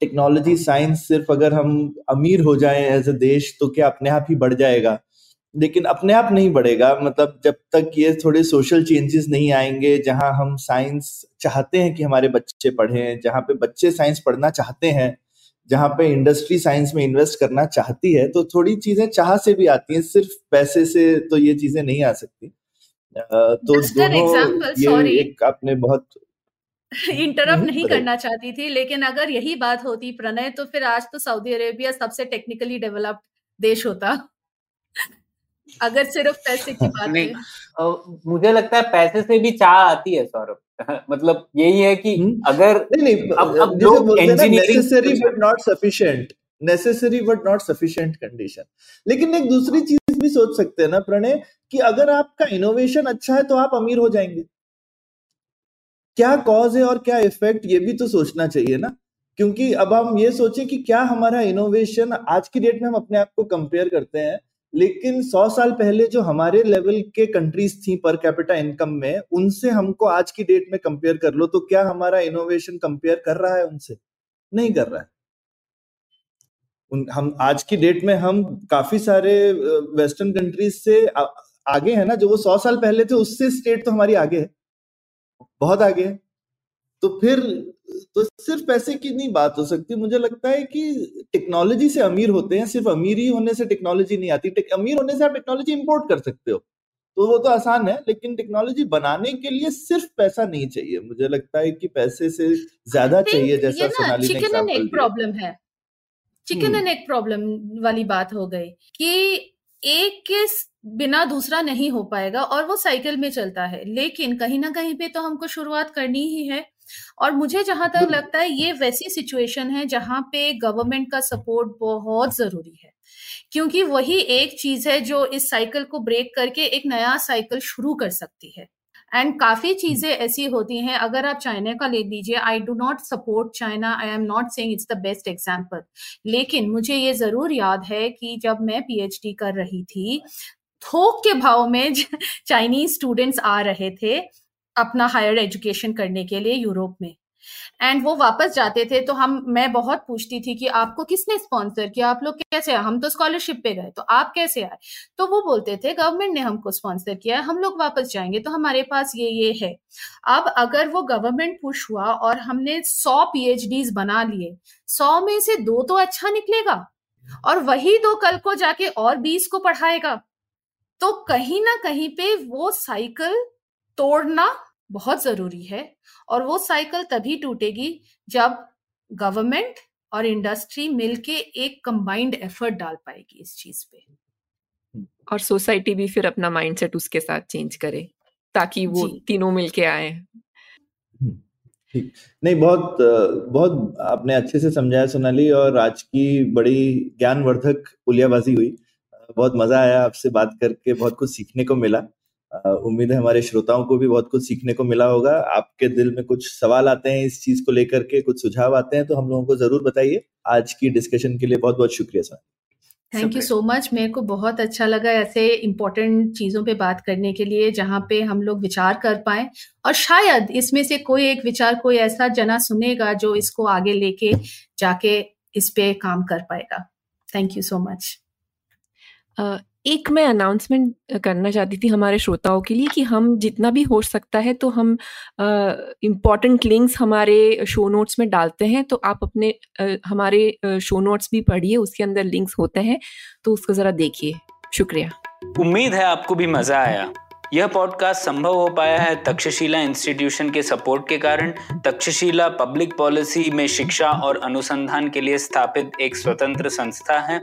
टेक्नोलॉजी साइंस सिर्फ़ अगर हम अमीर हो जाएँ एज अ देश तो क्या अपने आप ही बढ़ जाएगा? लेकिन अपने आप नहीं बढ़ेगा। मतलब जब तक ये थोड़े सोशल चेंजेस नहीं आएँगे जहाँ हम साइंस चाहते हैं कि हमारे बच्चे पढ़ें जहाँ पे बच्चे साइंस पढ़ना चाहते हैं जहाँ पे इंडस्ट्री साइंस में इन्वेस्ट करना चाहती है तो थोड़ी चीज़ें चाह से भी आती हैं। सिर्फ़ पैसे से तो ये चीज़ें नहीं आ सकती। तो दोनों ये एक आपने बहुत इंटरप्ट नहीं करना चाहती थी लेकिन अगर यही बात होती प्रणय तो फिर आज तो सऊदी अरेबिया सबसे टेक्निकली डेवलप्ड देश होता। अगर सिर्फ़ पैसे की बात नहीं, है। मुझे लगता है पैसे से भी चाह आती है सौरभ। मतलब यही है कि हम्म। अगर नहीं नहीं अब- अब जैसे लोग बोलते हैं necessary but not sufficient necessary but not sufficient condition लेकिन एक दूसरी चीज़ भी सोच सकते हैं ना प्रणय कि अगर आपका इनोवेशन अच्छा है तो आप अमीर हो जाएँगे। क्या कॉज है और क्या इफ़ेक्ट ये भी तो सोचना चाहिए ना। क्योंकि अब हम ये सोचें कि क्या हमारा इनोवेशन आज की डेट में हम अपने आप को कंपेयर करते हैं लेकिन सौ साल पहले जो हमारे लेवल के कंट्रीज़ थी पर कैपिटा इनकम में उनसे हमको आज की डेट में कंपेयर कर लो तो क्या हमारा इनोवेशन कंपेयर कर रहा है उनसे? नहीं कर रहा है। उन हम आज की डेट में हम काफ़ी सारे वेस्टर्न कंट्रीज़ से आ, आगे है ना जो वो सौ साल पहले थे उससे स्टेट तो हमारी आगे है। बहुत आगे है। तो फिर तो सिर्फ़ पैसे की नहीं बात हो सकती। मुझे लगता है कि टेक्नोलॉजी से अमीर होते हैं सिर्फ़ अमीर ही होने से टेक्नोलॉजी नहीं आती। अमीर होने से आप टेक्नोलॉजी इंपोर्ट कर सकते हो। तो वो तो आसान है लेकिन टेक्नोलॉजी बनाने के लिए सिर्फ़ पैसा नहीं चाहिए। मुझे लगता है कि पैसे से ज़्यादा चाहिए जैसा सोनाली ने एग्जांपल प्रॉब्लम है। चिकन। एंड एग प्रॉब्लम वाली बात हो गई कि एक के बिना दूसरा नहीं हो पाएगा और वो साइकिल में चलता है। लेकिन कहीं ना कहीं पे तो हमको शुरुआत करनी ही है। और मुझे जहाँ तक लगता है ये वैसी सिचुएशन है जहाँ पे गवर्नमेंट का सपोर्ट बहुत ज़रूरी है। क्योंकि वही एक चीज़ है जो इस साइकिल को ब्रेक करके एक नया साइकिल शुरू कर सकती है। एंड काफ़ी चीज़ें ऐसी होती हैं अगर आप चाइना का ले लीजिए I do not support China I am not saying it's the best example लेकिन मुझे ये ज़रूर याद है कि जब मैं पीएचडी कर रही थी थोक के भाव में चाइनीज़ स्टूडेंट्स आ रहे थे अपना हायर एजुकेशन करने के लिए यूरोप में। एंड वो वापस जाते थे तो हम, मैं बहुत पूछती थी कि आपको किसने स्पॉन्सर किया? आप लोग कैसे आए? हम तो स्कॉलरशिप पे गए तो आप कैसे आए? तो वो बोलते थे गवर्नमेंट ने हमको स्पॉन्सर किया हम लोग वापस जाएँगे तो हमारे पास ये ये है। अब अगर वो गवर्नमेंट पुश हुआ और हमने सौ पीएचडीज बना लिए, सौ में से दो तो अच्छा निकलेगा और वही दो कल को जाके और बीस को पढ़ाएगा। तो कहीं ना कहीं पे वो साइकिल तोड़ना बहुत ज़रूरी है और वो साइकिल तभी टूटेगी जब गवर्नमेंट और इंडस्ट्री मिलके एक कंबाइंड एफर्ट डाल पाएगी इस चीज़ पे। और सोसाइटी भी फिर अपना माइंडसेट उसके साथ चेंज करे ताकि वो तीनों मिलके आए। ठीक। नहीं बहुत बहुत आपने अच्छे से समझाया सोनाली और आज की बड़ी ज्ञानवर्धक पुलियाबाजी हुई। बहुत मज़ा आया आपसे बात करके बहुत कुछ सीखने को मिला। उम्मीद है हमारे श्रोताओं को भी बहुत कुछ सीखने को मिला होगा। आपके दिल में कुछ सवाल आते हैं इस चीज़ को लेकर के कुछ सुझाव आते हैं तो हम लोगों को ज़रूर बताइए। आज की डिस्कशन के लिए बहुत बहुत शुक्रिया sir. Thank you so much मेरे को बहुत अच्छा लगा ऐसे इम्पोर्टेंट चीज़ों पे बात करने के लिए जहाँ पे हम लोग विचार कर पाए। और शायद इसमें से कोई एक विचार कोई ऐसा जना सुनेगा जो इसको आगे लेके जाके इस पे काम कर पाएगा। थैंक यू सो मच एक मैं अनाउंसमेंट करना चाहती थी हमारे श्रोताओं के लिए कि हम जितना भी हो सकता है तो हम इंपॉर्टेंट लिंक्स हमारे शो नोट्स में डालते हैं। तो आप अपने आ, हमारे शो नोट्स भी पढ़िए उसके अंदर लिंक्स होते हैं। तो उसको ज़रा देखिए। शुक्रिया। उम्मीद है आपको भी मज़ा आया। यह पॉडकास्ट संभव हो पाया है तक्षशिला इंस्टीट्यूशन के सपोर्ट के कारण। तक्षशिला पब्लिक पॉलिसी में शिक्षा और अनुसंधान के लिए स्थापित एक स्वतंत्र संस्था है।